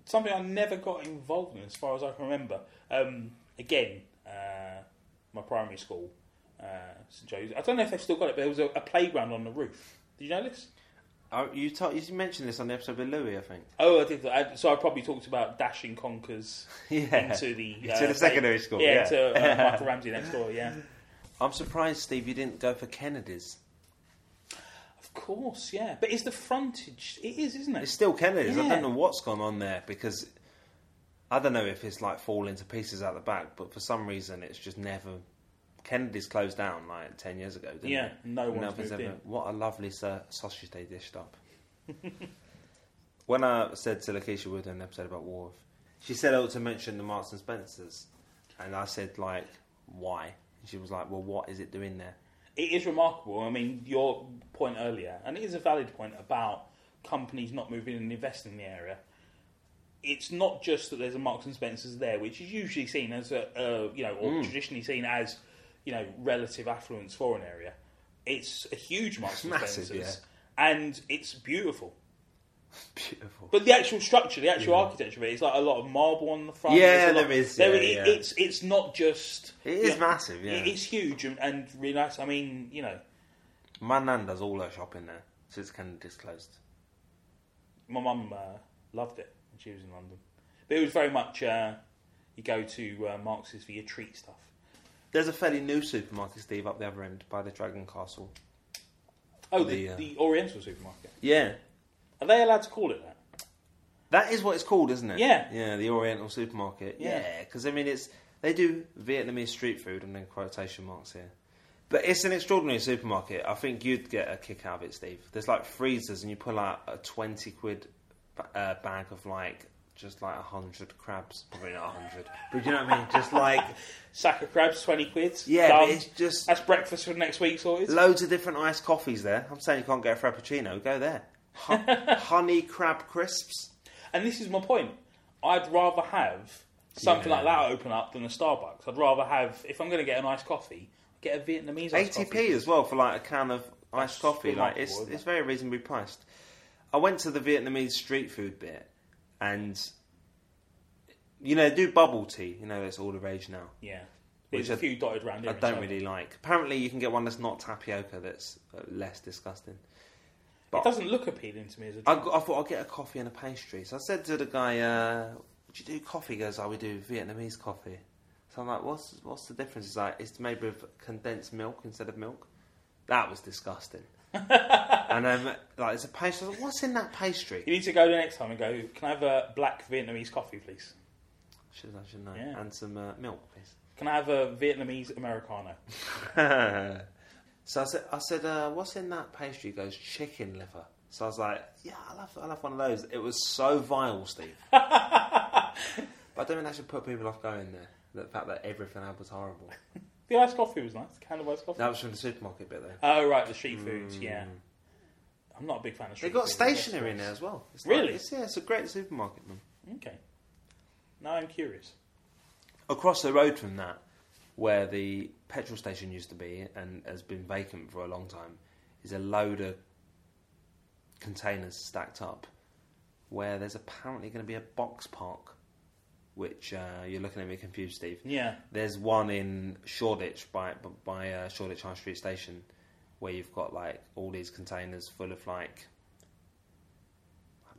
something I never got involved in, as far as I can remember. Um, again, uh, my primary school, uh, St Joe's. I don't know if they've still got it, but there was a, a playground on the roof. Did you know this? Oh, you, told you mentioned this on the episode with Louis, I think. Oh, I did. I, so I probably talked about dashing conkers Yeah, into the Into uh, the secondary school, Yeah, yeah. to uh, Michael Ramsey next door. Yeah, I'm surprised, Steve, you didn't go for Kennedy's. of course. Yeah, but is the frontage? It is, isn't it? It's still Kennedy's. I Yeah. don't know what's gone on there because I don't know if it's like falling to pieces at the back, but for some reason it's just never. Kennedy's closed down like ten years ago. Didn't Yeah, it? no one's Nothing's moved in. What a lovely sa- sausage they dished up. when I said to Lakeisha Wood in an episode about War, she said I oh to mention the Marks and Spencers, and I said like why? She was like, well, what is it doing there? It is remarkable. I mean, your point earlier, and it is a valid point about companies not moving and investing in the area. It's not just that there's a Marks and Spencers there, which is usually seen as a, uh, you know, or traditionally seen as, you know, relative affluence for an area. It's a huge Marks and Spencers, and it's beautiful. Beautiful. But the actual structure, the actual Yeah. architecture of it, is like a lot of marble on the front. Yeah, there is, there- yeah, it- yeah. It's it's not just. It is yeah, massive, yeah. it- It's huge and, and really nice. I mean, you know, My nan does all her shopping there so it's kind of disclosed. my mum uh, loved it when she was in London. But it was very much uh, you go to uh, Marx's for your treat stuff. There's a fairly new supermarket, Steve, up the other end by the Dragon Castle. Oh, The, the, uh, the Oriental supermarket. Yeah. Are they allowed to call it that? That is what it's called, isn't it? Yeah. Yeah, the Oriental supermarket. Yeah. Yeah, because I mean, it's they do Vietnamese street food, and then quotation marks here. But it's an extraordinary supermarket. I think you'd get a kick out of it, Steve. There's like freezers, and you pull out a twenty quid uh, bag of like just like a hundred crabs. Probably not a hundred, but you know what I mean. Just like Sack of crabs, twenty quid. yeah, done. but it's just That's breakfast for next week sorted. loads of different iced coffees there. I'm saying you can't get a frappuccino. Go there. Hu- honey crab crisps. And this is my point. I'd rather have something Yeah. like that open up than a Starbucks. I'd rather have, if I'm going to get an iced coffee, get a Vietnamese iced ATP coffee. as well for like a can of That's iced coffee. Like remarkable, it's isn't it's it? very reasonably priced. I went to the Vietnamese street food bit, and you know, they do bubble tea. You know, it's all the rage now. Yeah. There's Which a I- few dotted around here. I in don't Soho. really like. Apparently, you can get one that's not tapioca. That's uh, less disgusting. It doesn't look appealing to me as a I, drink. got, I thought I'd get a coffee and a pastry. So I said to the guy, uh, "Would you do coffee?" He goes, "Oh, we do Vietnamese coffee." So I'm like, "What's what's the difference?" He's like, "It's made with condensed milk instead of milk." That was disgusting. and um, like, it's a pastry. I was like, What's in that pastry? You need to go the next time and go, can I have a black Vietnamese coffee, please? Should I should know. Yeah. And some uh, milk, please. Can I have a Vietnamese Americano? so I said, I said, uh, what's in that pastry? He goes, chicken liver. So I was like, yeah, I love, I'll have one of those. It was so vile, Steve. but I don't think that should put people off going there. The fact that everything else was horrible. The iced coffee was nice. The can of iced coffee. That was from the supermarket bit, though. Oh, right, the street foods, yeah. Mm. I'm not a big fan of street They street got food. stationery in there as well. It's Really? Like, it's, yeah, it's a great supermarket, man. Okay. Now I'm curious. Across the road from that, where the petrol station used to be and has been vacant for a long time, is a load of containers stacked up where there's apparently going to be a box park, which uh, you're looking at me confused, Steve. Yeah. There's one in Shoreditch by by uh, Shoreditch High Street Station, where you've got like all these containers full of like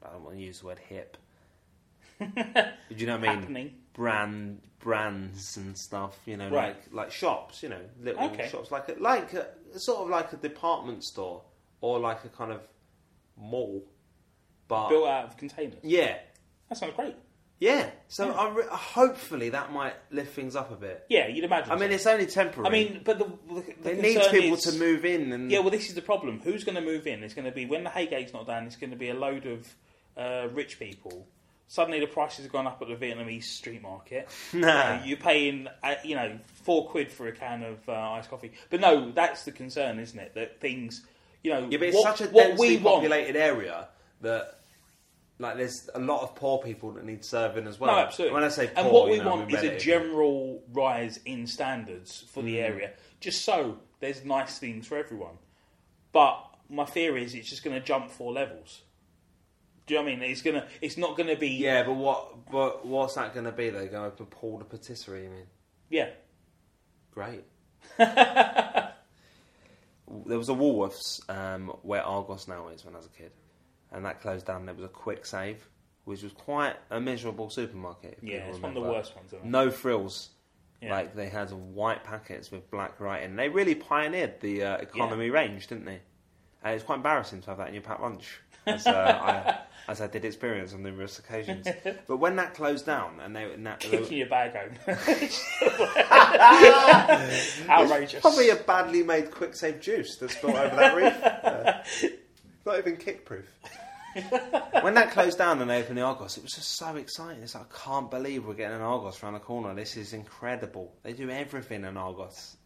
I don't want to use the word hip. Do you know what I mean? Happening. Brand brands and stuff, you know, Right. like like shops, you know, little Okay. shops, like a, like a, sort of like a department store or like a kind of mall, but Built out of containers. yeah, That sounds great. yeah. So. I re- hopefully that might lift things up a bit. Yeah, you'd imagine. I mean, so. it's only temporary. I mean, but the, the, the It needs concern people is- to move in and Yeah, well, this is the problem. Who's going to move in? It's going to be when the Heygate's not done. It's going to be a load of uh, rich people. Suddenly, the prices have gone up at the Vietnamese street market. Nah. Uh, you're paying, uh, you know, four quid for a can of uh, iced coffee. But no, that's the concern, isn't it? That things, you know, yeah, but it's what, such a what densely we want. populated area that like there's a lot of poor people that need serving as well. no, absolutely. When I say poor, and what you we know, want is a general rise in standards for the Mm. area, just so there's nice things for everyone. But my fear is it's just going to jump four levels. Do you know what I mean? It's gonna. It's not going to be. Yeah, but what? But what's that going to be? They're going to open Paul the Patisserie. You mean? Yeah. Great. there was a Woolworths um, where Argos now is when I was a kid, and that closed down. There was a Kwik Save, which was quite a miserable supermarket. Yeah, it's one of the worst ones. No frills. Yeah. Like they had white packets with black writing. They really pioneered the uh, economy range, didn't they? And it's quite embarrassing to have that in your packed lunch, as, uh, I, as I did experience on numerous occasions. But when that closed down, and they, and that, they were- Kicking your bag home. Outrageous. Probably a badly made Kwik Save juice that's spilled over that reef. Uh, not even kick proof. when that closed down and they opened the Argos, it was just so exciting. It's like, I can't believe we're getting an Argos around the corner. This is incredible. They do everything in Argos.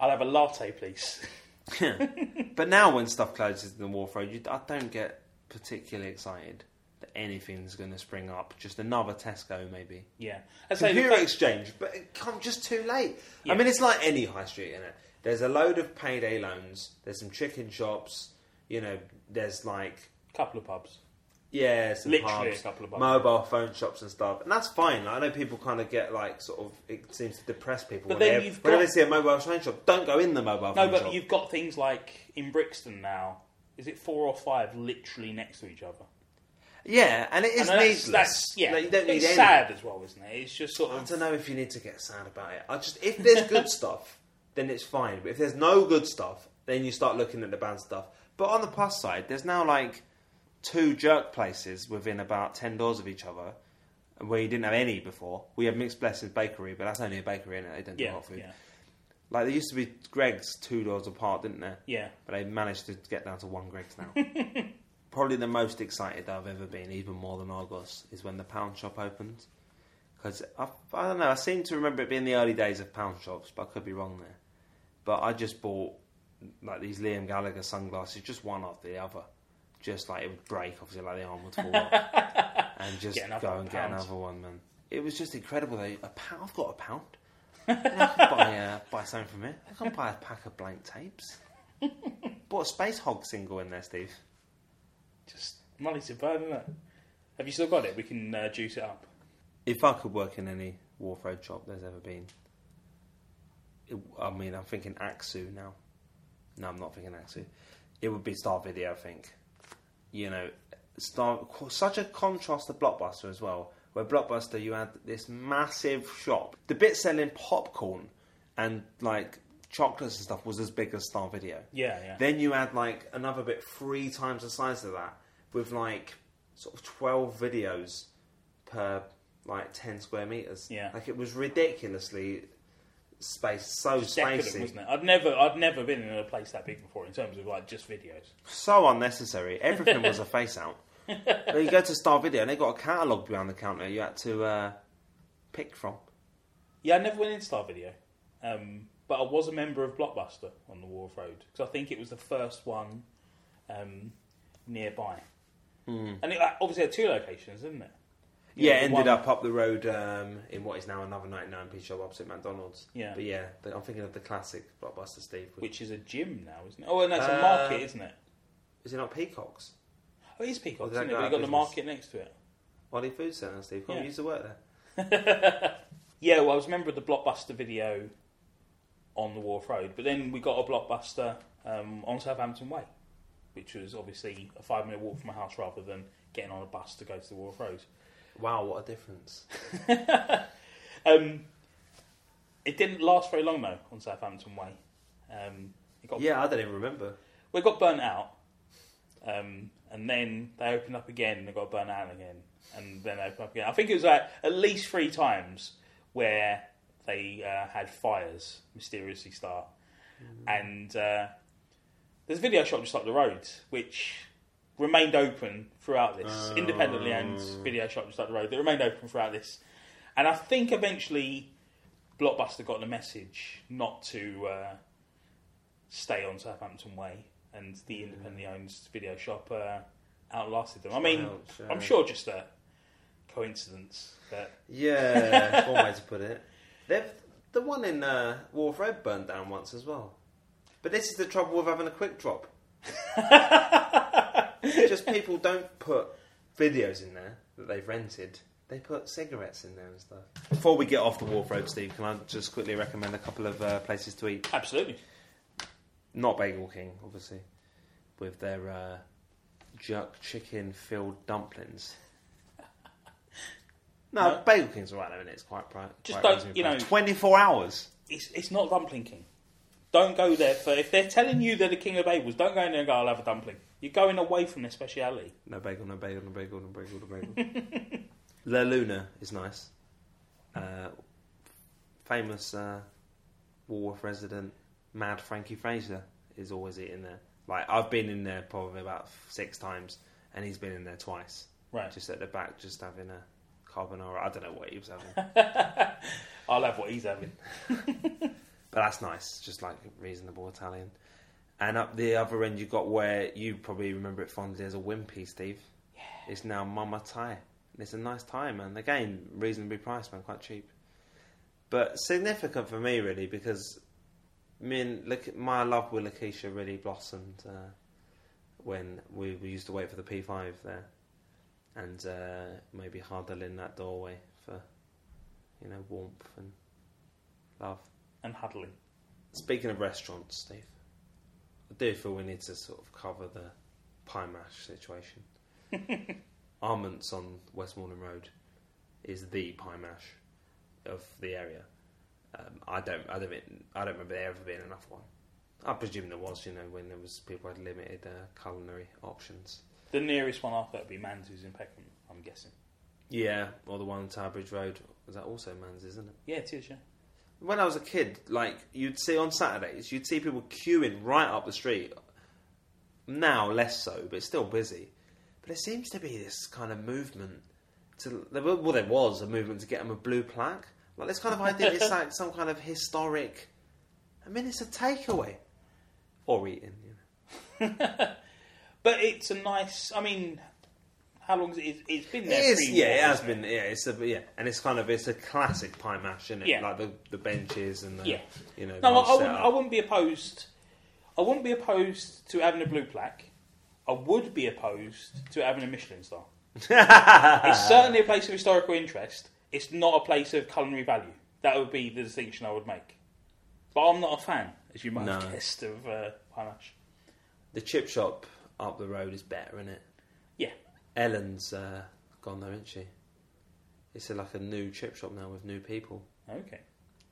I'll have a latte, please. but now when stuff closes in the Walworth Road, you, I don't get particularly excited that anything's going to spring up. Just another Tesco, maybe. Yeah. I'd say the Computer fact- exchange, but it comes just too late. Yeah. I mean, it's like any high street in it. There's a load of payday loans. There's some chicken shops. You know, there's like a couple of pubs. Yeah, some Literally pubs, a couple of mobile phone shops and stuff, and that's fine. I know people kind of get like sort of it seems to depress people. But when then they, you've whenever got- they see a mobile phone shop, don't go in the mobile phone shop. No, phone but shop. you've got things like in Brixton now. Is it four or five literally next to each other? Yeah, and it is And that's, needless. that's yeah. Like, you don't need it's any. sad as well, isn't it? It's just sort of. I don't know if you need to get sad about it. I just if there's good stuff, then it's fine. But if there's no good stuff, then you start looking at the bad stuff. But on the plus side, there's now like two jerk places within about ten doors of each other, where you didn't have any before. We had Mixed Blessings Bakery, but that's only a bakery, and They don't do yeah, hot food. yeah, Like there used to be Greggs two doors apart, didn't there? yeah. But they managed to get down to one Greggs now. Probably the most excited I've ever been, even more than Argos, is when the pound shop opened. Because I, I don't know, I seem to remember it being the early days of pound shops, but I could be wrong there. But I just bought like these Liam Gallagher sunglasses, just one after the other, just like it would break, obviously, like the arm would fall off, and just Get another go and get pound. another one, man. It was just incredible. Though. A pound, I've got a pound. I can buy, uh, buy something from it. I can buy a pack of blank tapes. Bought a Spacehog single in there, Steve. Just money to burn, isn't it? Have you still got it? We can uh, juice it up. If I could work in any Walworth Road shop there's ever been, it, I mean, I'm thinking Axu now. No, I'm not thinking Axu. It would be Star Video, I think. You know, Star such a contrast to Blockbuster as well. Where Blockbuster, you had this massive shop. The bit selling popcorn and like chocolates and stuff was as big as Star Video. Yeah, yeah. Then you add like another bit three times the size of that with like sort of 12 videos per like 10 square meters. Yeah. Like it was ridiculously spaced, so spacey. wasn't it? I'd never, I'd never been in a place that big before in terms of like just videos. So unnecessary. Everything was a face out. But you go to Star Video and they got a catalogue behind the counter you had to uh, pick from. Yeah, I never went in Star Video, um, but I was a member of Blockbuster on the Walworth Road because I think it was the first one um, nearby. And it uh, obviously had two locations, didn't it? You Yeah, know, ended one- up up the road um, in what is now another 99p shop opposite McDonald's. Yeah. But yeah, but I'm thinking of the classic Blockbuster Steve. which is a gym now, isn't it? Oh, no, it's a Uh, market, isn't it? Is it not Peacocks? Oh, it is Peacock, Or did that isn't it? But you've got the market next to it. Wally Food Centre, Steve. Can't Yeah. you used to work there? Yeah, well, I was a member of the Blockbuster video on the Walworth Road, but then we got a Blockbuster um, on Southampton Way, which was obviously a five minute walk from my house rather than getting on a bus to go to the Walworth Road. Wow, what a difference. Um, it didn't last very long though on Southampton Way. Um, it got, Yeah, I don't even remember. we got burnt out, um, and then they opened up again and they got burnt out again, and then they opened up again. I think it was like at least three times where they uh, had fires mysteriously start, and uh, there's a video shop just up the road which remained open throughout this, independently owned video shop just up the road. That remained open throughout this, and I think eventually Blockbuster got the message not to uh, stay on Southampton Way, and the independently owned video shop uh, outlasted them. I mean, Ouch, I'm sure just a coincidence that Yeah, one way to put it. They've, the one in uh, Walworth Road burned down once as well. But this is the trouble with having a quick drop. Just people don't put videos in there that they've rented. They put cigarettes in there and stuff. Before we get off the Walworth Road, Steve, can I just quickly recommend a couple of uh, places to eat? absolutely. Not Bagel King, obviously, with their uh, jerk chicken filled dumplings. No, No. Bagel King's alright though, and it's quite bright. Just quite don't- reasonably you know- 24 hours. It's it's not dumpling king. Don't go there for if they're telling you they're the king of bagels. Don't go in there and go. I'll have a dumpling. You're going away from their speciality. No bagel, no bagel, no bagel, no bagel, no bagel. La Luna is nice. Uh, famous uh, Walworth resident, Mad Frankie Fraser, is always eating there. Like I've been in there probably about six times, and he's been in there twice. Right. Just at the back, just having a carbonara. I don't know what he was having, I'll have what he's having. but that's nice. Just like reasonable Italian. And up the other end, you've got where you probably remember it fondly as a Wimpy, Steve. Yeah. It's now Mama Thai. It's a nice Thai, man. Again, reasonably priced, man, quite cheap. But significant for me, really, because me and look, my love with Lakeisha really blossomed uh, when we, we used to wait for the P5 there, and uh, maybe huddle in that doorway for you know warmth and love. And huddling. Speaking of restaurants, Steve, I do feel we need to sort of cover the pie mash situation. Arments on Westmoreland Road is the pie mash of the area. Um, I don't, I don't, I don't remember there ever being enough one. I presume there was, you know, when there was people had limited uh, culinary options. The nearest one after that would be Manze's in Peckham, I'm guessing. Yeah, or the one on Tower Bridge Road. Was that also Man's, isn't it? Yeah, it is, yeah. When I was a kid, like you'd see on Saturdays, you'd see people queuing right up the street. Now less so, but it's still busy. But there seems to be this kind of movement to well, there was a movement to get them a blue plaque. Like this kind of idea, it's like some kind of historic. I mean, it's a takeaway or eating. You know. But it's a nice. I mean, how long is it? It's- It's been there. It is, yeah, it has been, yeah, it's a, yeah, and it's kind of it's a classic pie mash, isn't it? Yeah. like the the benches and the, Yeah. you know. No, I, I, wouldn't, I wouldn't be opposed. I wouldn't be opposed to having a blue plaque. I would be opposed to having a Michelin star. it's certainly a place of historical interest. It's not a place of culinary value. That would be the distinction I would make. But I'm not a fan, as you might No. have guessed, of uh, pie mash. The chip shop up the road is better, isn't it? Yeah. Ellen's uh, gone there, isn't she? It's a, like a new chip shop now with new people. Okay.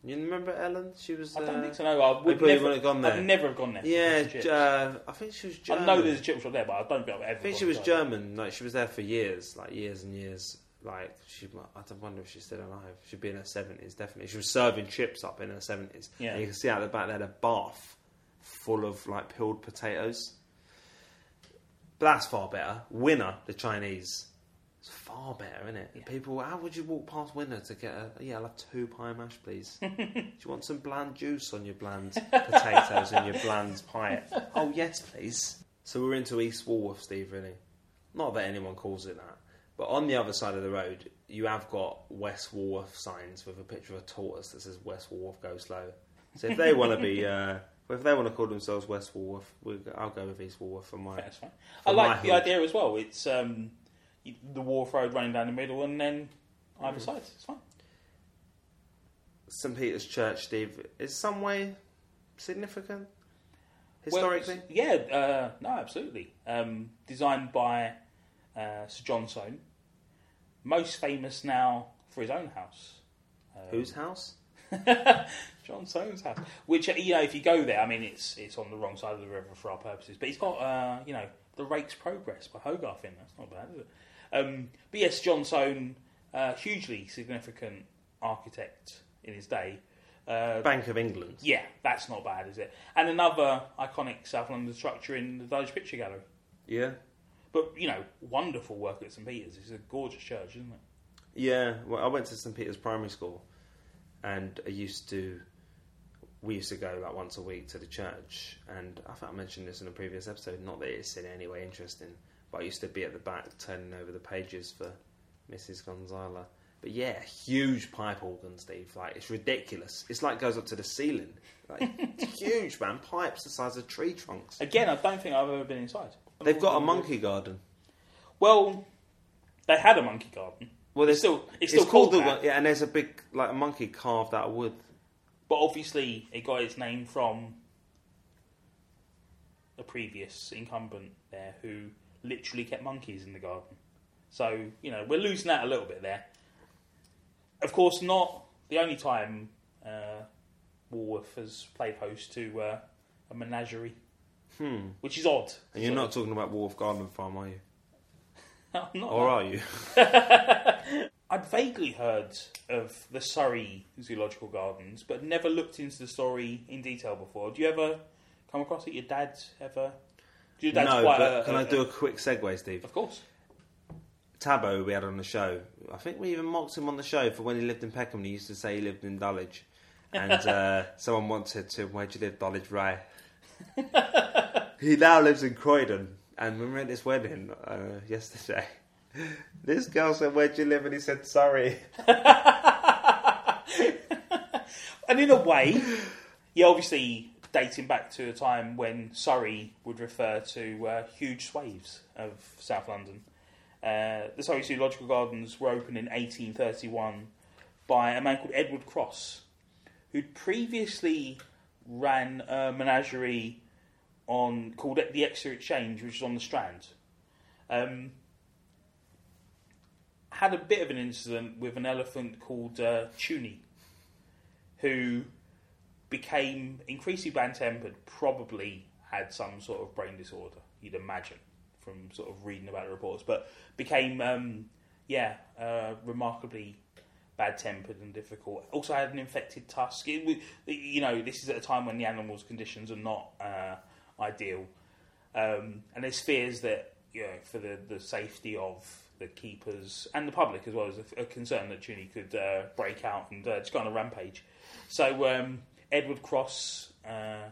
You remember Ellen? She was. I don't uh, think so. No, I would never. wouldn't have gone there. I'd never have gone there. Yeah, uh, I think she was German. I know there's a chip shop there, but I don't think I've ever. I think she was. German. Like she was there for years, like years and years. Like she, I don't wonder if she's still alive. She'd be in her seventies, definitely. She was serving chips up in her seventies. Yeah. And you can see out the back there a bath full of like peeled potatoes. But that's far better. Winner, the Chinese. It's far better, isn't it? Yeah. People, how would you walk past Winner to get a? Yeah, I'll have two pie mash, please. Do you want some bland juice on your bland potatoes and your bland pie? Oh yes, please. So we're into East Walworth, Steve. Really, not that anyone calls it that, but on the other side of the road, you have got West Walworth signs with a picture of a tortoise that says West Walworth Go Slow. So if they want to be, uh, if they want to call themselves West Walworth, I'll go with East Walworth for my. That's fine. I like the hood. idea as well. It's um, the Walworth Road running down the middle, and then Mm. either side. It's fine. St Peter's Church, Steve, is some way significant Well, historically. yeah, uh, no, absolutely. Um, designed by uh, Sir John Soane, most famous now for his own house. Um, Whose house? John Soane's house. Which you know, if you go there, I mean, it's it's on the wrong side of the river for our purposes, but it's got uh, you know the Rake's Progress by Hogarth in. That's not bad, is it? Um, but yes, John Soane, uh, hugely significant architect in his day. Uh, Bank of England. yeah, that's not bad, is it? And another iconic South London structure in the Dulwich Picture Gallery. Yeah. But you know, wonderful work at St Peter's. It's a gorgeous church, isn't it? Yeah, well, I went to St Peter's Primary School, and I used to. We used to go like once a week to the church, and I think I mentioned this in a previous episode. Not that it's in any way interesting, but I used to be at the back turning over the pages for Mrs. Gonzala. But yeah, huge pipe organ, Steve. Like it's ridiculous. It's like goes up to the ceiling. Like it's huge, man. Pipes the size of tree trunks. Again, I don't think I've ever been inside. They've got a monkey garden. Well, they had a monkey garden. Well, It's there's still it's still called, the that, yeah, and there's a big like a monkey carved out of wood. but obviously it got its name from a previous incumbent there, who literally kept monkeys in the garden. So you know we're losing that a little bit there. Of course, not the only time uh, Walworth has played host to uh, a menagerie, Hmm. which is odd. And you're not talking about Walworth Garden Farm, are you? I'm not Or are you? I'd vaguely heard of the Surrey Zoological Gardens, but never looked into the story in detail before. Do you ever come across it? Your dad ever? Your dad's no, quite but a, can a- I do a quick segue, Steve? Of course. Tabo, we had on the show. I think we even mocked him on the show for when he lived in Peckham. He used to say he lived in Dulwich, and uh, someone once said to him, "Where do you live, Dulwich Ray?" he now lives in Croydon, and when we were at this wedding uh, yesterday, this girl said, "Where do you live?" and he said, "Sorry." And in a way, yeah, obviously dating back to a time when Surrey would refer to uh, huge swathes of South London. Uh, the Surrey Zoological Gardens were opened in 1831 by a man called Edward Cross, who'd previously ran a menagerie on called the Exeter Exchange, which is on the Strand. Um, had a bit of an incident with an elephant called uh, Chunee, who became increasingly bad tempered, probably had some sort of brain disorder, you'd imagine, from sort of reading about the reports, but became, um, yeah, uh, remarkably bad tempered and difficult. Also had an infected tusk. It, you know, this is at a time when the animal's conditions are not uh, ideal. Um, and there's fears that, you know, for the, the safety of the keepers and the public as well, as a, a concern that Chunee could uh, break out and uh, just go on a rampage. So um, Edward Cross uh,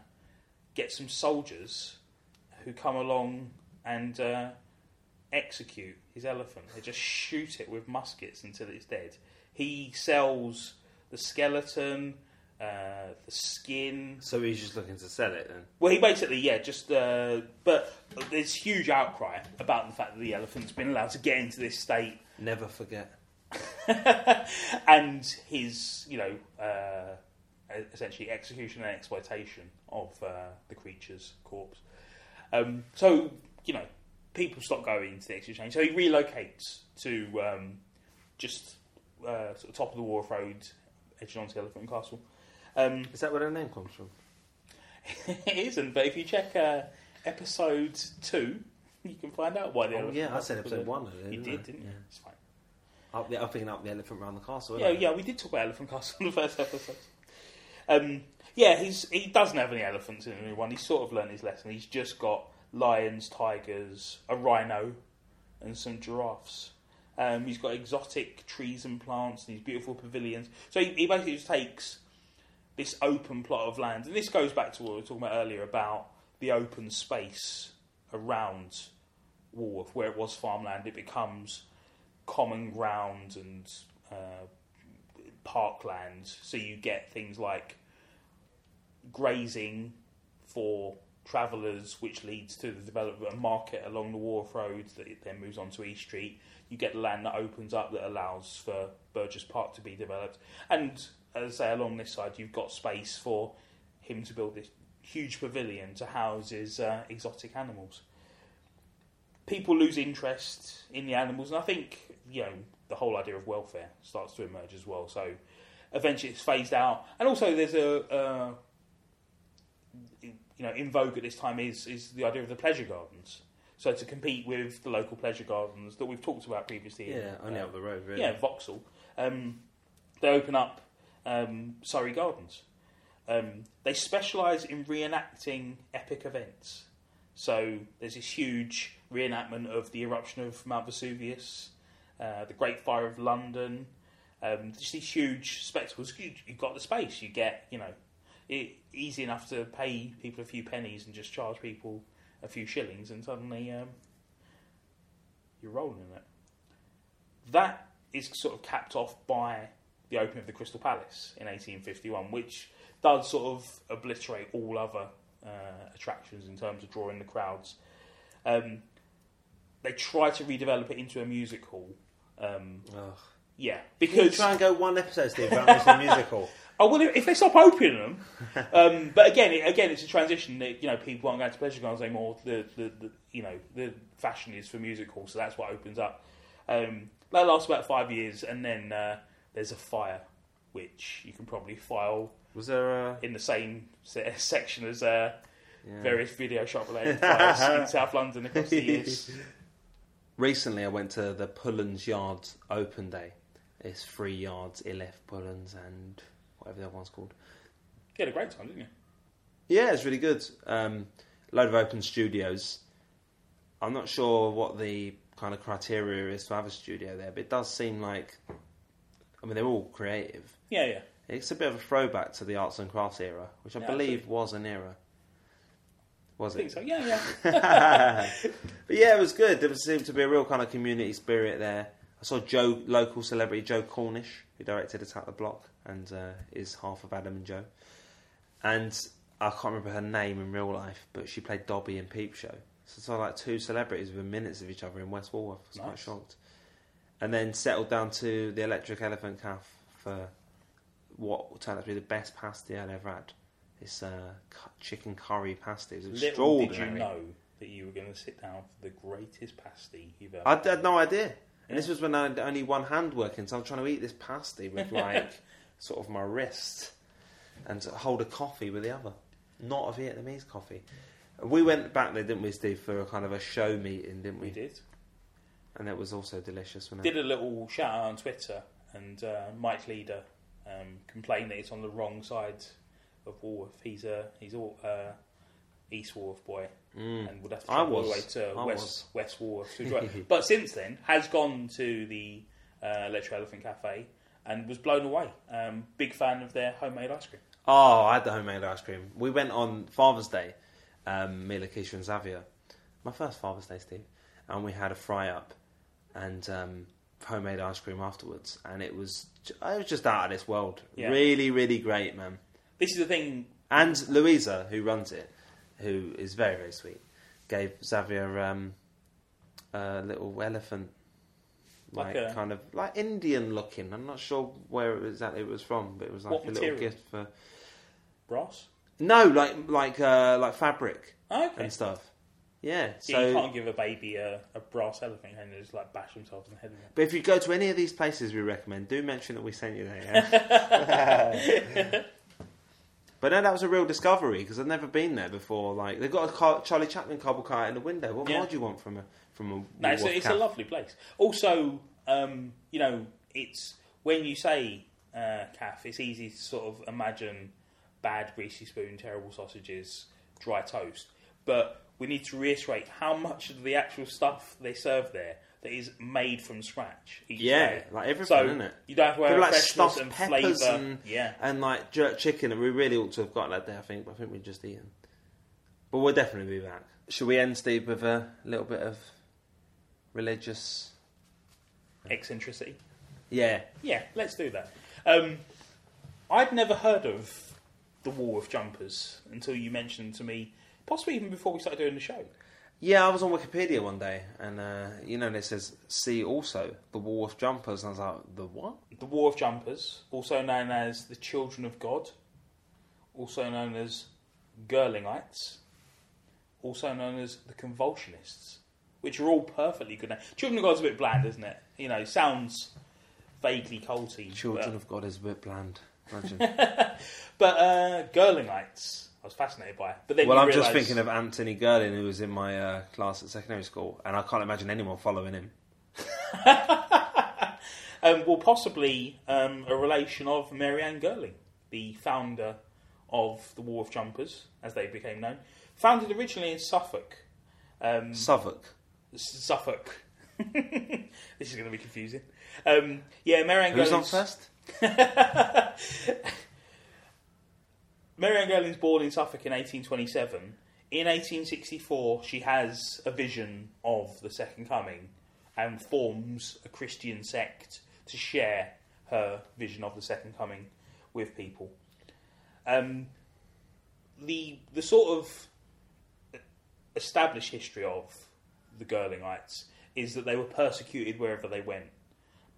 gets some soldiers who come along and uh, execute his elephant. They just shoot it with muskets until it's dead. He sells the skeleton, uh, the skin. So he's just looking to sell it then. Well, he basically, yeah, just. Uh, but there's huge outcry about the fact that the elephant's been allowed to get into this state Never forget. and his, you know, uh, essentially execution and exploitation of uh, the creature's corpse. Um, so, you know, people stop going to the exchange. So he relocates to um, just uh, sort of top of the Walworth Road, edging onto Elephant Castle. Um, Is that where the name comes from? it isn't, but if you check uh, episode two, you can find out why the Oh, yeah, I said episode one. I You did, I? didn't you? Yeah. It's fine. Up the, I'm up the elephant around the castle. Yeah, isn't yeah, we did talk about Elephant Castle in the first episode. Um, yeah, he's he doesn't have any elephants in the new one. He's sort of learned his lesson. He's just got lions, tigers, a rhino, and some giraffes. Um, he's got exotic trees and plants and these beautiful pavilions. So he, he basically just takes this open plot of land, and this goes back to what we were talking about earlier about the open space around Walworth, where it was farmland. It becomes common ground and uh, parkland. So you get things like grazing for travellers, which leads to the development of a market along the Walworth Road that then moves on to East Street. You get land that opens up that allows for Burgess Park to be developed. And as I say, along this side, you've got space for him to build this huge pavilion to house his uh, exotic animals. People lose interest in the animals, and I think you know the whole idea of welfare starts to emerge as well. So eventually, it's phased out, and also there's a uh, you know in vogue at this time is is the idea of the pleasure gardens. So to compete with the local pleasure gardens that we've talked about previously, in, Yeah, only uh, up the road, really. yeah, Vauxhall. Um, they open up um, Surrey Gardens. Um, they specialise in reenacting epic events. So there's this huge reenactment of the eruption of Mount Vesuvius, uh, the Great Fire of London. Um, just these huge spectacles. You, you've got the space. You get, you know, it, easy enough to pay people a few pennies and just charge people a few shillings, and suddenly um, you're rolling in it. That is sort of capped off by the opening of the Crystal Palace in 1851, which does sort of obliterate all other uh, attractions in terms of drawing the crowds. Um, they try to redevelop it into a music hall. Um, yeah, Can you because try and go one episode, Steve, without missing a musical. Oh well, if they stop opening them, um, but again, it, again, it's a transition. That, you know, people aren't going to pleasure gardens anymore. The, the, the you know the fashion is for music halls, so that's what opens up. Um, that lasts about five years, and then uh, there's a fire, which you can probably file Was there a... in the same se- section as uh, Yeah. various video shop related fires in South London across the years. Recently, I went to the Pullens Yards Open Day. It's three yards, Iliffe Pullens, and whatever the other one's called. You had a great time, didn't you? Yeah, it's really good. Um, load of open studios. I'm not sure what the kind of criteria is to have a studio there, but it does seem like. I mean, they're all creative. Yeah, yeah. It's a bit of a throwback to the arts and crafts era, which I Yeah, believe was an era. Was I think it? so. Yeah, yeah. but yeah, it was good. There seemed to be a real kind of community spirit there. I saw Joe, local celebrity Joe Cornish, who directed Attack the Block and uh, is half of Adam and Joe. And I can't remember her name in real life, but she played Dobby in Peep Show. So it's like two celebrities within minutes of each other in West Walworth. I was quite shocked. And then settled down to the Electric Elephant calf for what turned out to be the best pasty I'd ever had. This uh, chicken curry pasty. It was Little did you know that you were going to sit down for the greatest pasty you've ever. I had no idea. And this was when I had only one hand working, so I'm trying to eat this pasty with like sort of my wrist and hold a coffee with the other. Not a Vietnamese coffee. We went back there, didn't we, Steve, for a kind of a show meeting, didn't we? we did. And that was also delicious, wasn't it? Did a little shout out on Twitter, and uh, Mike Leader um, complained that it's on the wrong side of Walworth. He's a he's all uh, East Walworth boy, Mm. and would have to travel all the way to I West was. West Walworth to enjoy. But since then, has gone to the uh, Electric Elephant Cafe and was blown away. Um, big fan of their homemade ice cream. Oh, I had the homemade ice cream. We went on Father's Day, um, Mila, Keisha, and Xavier. My first Father's Day, Steve. And we had a fry up and um, homemade ice cream afterwards. And it was, it was just out of this world. Yeah. Really, really great, man. This is the thing. And Louisa, who runs it, who is very, very sweet, gave Xavier um, a little elephant. Like Like, a- kind of like Indian looking. I'm not sure where exactly it was from, but it was like a little gift for Brass. no, like like uh, like fabric Oh, okay. and stuff. Yeah. Yeah, you can't give a baby a, a brass elephant and just like bash themselves in the head with it. but if you go to any of these places we recommend, do mention that we sent you there. Yeah? but no, that was a real discovery because I'd never been there before. Like they've got a car, Charlie Chaplin cable car in the window. What Yeah. more do you want from a from a No, it's, Woolworth it's a cafe? lovely place. Also, um, you know, it's when you say uh, calf, it's easy to sort of imagine bad greasy spoon, terrible sausages, dry toast. But we need to reiterate how much of the actual stuff they serve there that is made from scratch. Each Yeah, day. like everything, so isn't it? you don't have to worry about like stuffed and peppers flavour. and- Yeah, and like jerk chicken, and we really ought to have got that day. I think, but I think we've just eaten. But we'll definitely be back. Should we end, Steve, with a little bit of religious? eccentricity. Yeah, Yeah, let's do that. Um, I'd never heard of the Walworth Jumpers until you mentioned to me, possibly even before we started doing the show. Yeah, I was on Wikipedia one day, and uh, you know, and it says see also the Walworth Jumpers, and I was like, the what? The Walworth Jumpers, also known as the Children of God, also known as Girlingites, also known as the Convulsionists, which are all perfectly good names. Children of God's a bit bland, isn't it? You know, sounds vaguely culty. Children but, of God is a bit bland. Imagine. but uh, Girlingites, I was fascinated by. But then well, I'm just thinking of Anthony Gerlin, who was in my uh, class at secondary school, and I can't imagine anyone following him. Um, well, possibly um, a relation of Marianne Girling, the founder of the Walworth Jumpers, as they became known. Founded originally in Suffolk. Um, Southwark. Suffolk. this is going to be confusing. Um, yeah, Marianne Who's on first? Marianne Girling's born in Suffolk in 1827. In 1864, she has a vision of the Second Coming and forms a Christian sect to share her vision of the Second Coming with people. Um, the the sort of established history of the Girlingites is that they were persecuted wherever they went.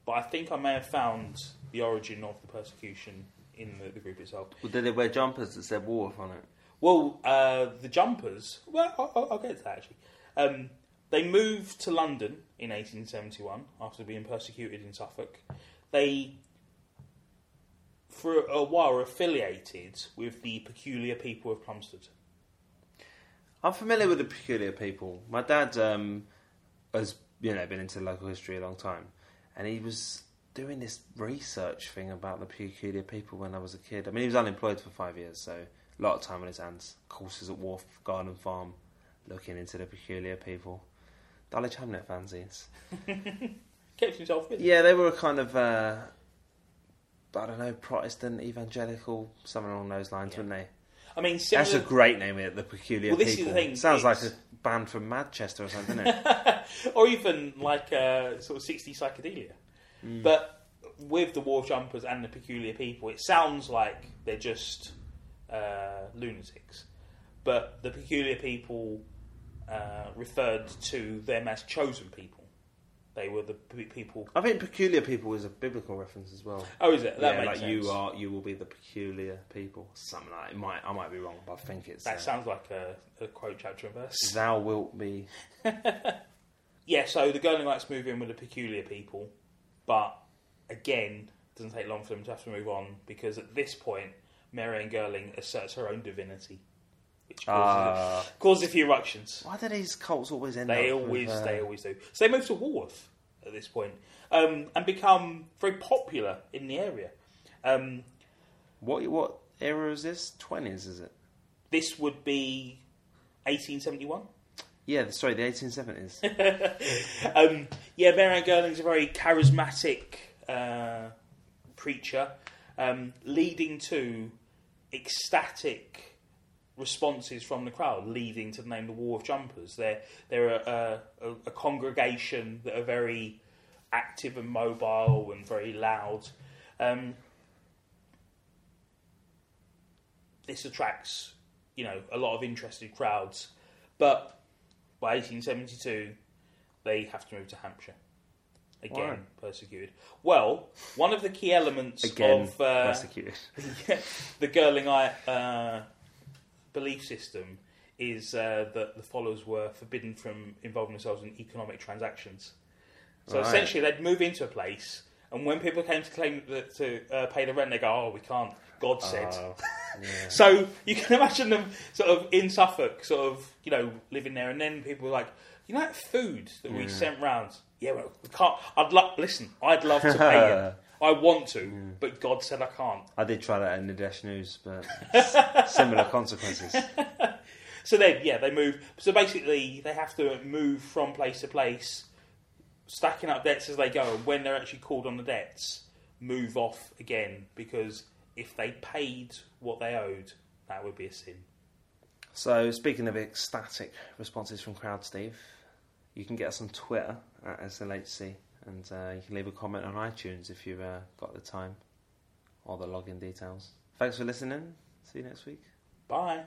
But I think I may have found the origin of the persecution in the, the group itself. Well, did they wear jumpers that said Walworth on it? Well, uh, the Jumpers. Well, I'll, I'll- I'll get to that actually. Um, they moved to London in 1871 after being persecuted in Suffolk. They, for a while, were affiliated with the peculiar people of Plumstead. I'm familiar with the peculiar people. My dad um, has, you know, been into local history a long time, and he was doing this research thing about the peculiar people when I was a kid. I mean, he was unemployed for five years, so a lot of time on his hands. Courses at Walworth Garden Farm, looking into the peculiar people. Dulwich Hamlet fanzines. Kept himself busy. Yeah, they were a kind of, uh, I don't know, Protestant, evangelical, something along those lines, Yeah. weren't they? I mean, That's a great name, it, the Peculiar Well, this is People. the thing, Sounds like a band from Manchester or something, doesn't it? or even like uh, sort of 60 psychedelia. Mm. But with the Walworth Jumpers and the Peculiar People, it sounds like they're just uh, lunatics, but the peculiar people uh, referred to them as chosen people. They were the p- people. I think peculiar people is a biblical reference as well. Oh, is it? That yeah, makes like sense. you are, you will be the peculiar people. Something like that. It might, I might be wrong, but I think it's. That uh, sounds like a, a quote chapter and verse. Thou wilt be. Yeah, so the Girlingites move in with the peculiar people, but again, it doesn't take long for them to have to move on because at this point, Marianne Girling asserts her own divinity, which causes, Ah. causes a few eruptions. why do these cults always end They up? with, always, uh, they always do. So they move to Walworth at this point, um, and become very popular in the area. Um, What what era is this? Twenties, is it? this would be 1871. Yeah, sorry, the eighteen seventies. um, yeah, Marianne Girling's a very charismatic uh, preacher, um, leading to ecstatic responses from the crowd, leading to the name the Walworth Jumpers. They're they're a, a, a congregation that are very active and mobile and very loud. Um, this attracts, you know, a lot of interested crowds, but by 1872, they have to move to Hampshire. Again, Why? persecuted. Well, one of the key elements Again, of uh, persecuted. the Girlingite uh, belief system is uh, that the followers were forbidden from involving themselves in economic transactions. So Right. essentially, they'd move into a place, and when people came to claim that, to uh, pay the rent, they go, "Oh, we can't." God said. Oh, yeah. So you can imagine them sort of in Suffolk, sort of, you know, living there, and then people were like, you know, that food that we Yeah. sent round. Yeah, well, we can't. I'd love. Listen, I'd love to pay it. I want to, but God said I can't. I did try that in the Dash News, but similar consequences. So then, yeah, they move. So basically, they have to move from place to place, stacking up debts as they go. And when they're actually called on the debts, move off again because if they paid what they owed, that would be a sin. So, speaking of ecstatic responses from crowd, Steve, you can get us on Twitter at SLHC, and uh, you can leave a comment on iTunes if you've uh, got the time or the login details. Thanks for listening. See you next week. Bye.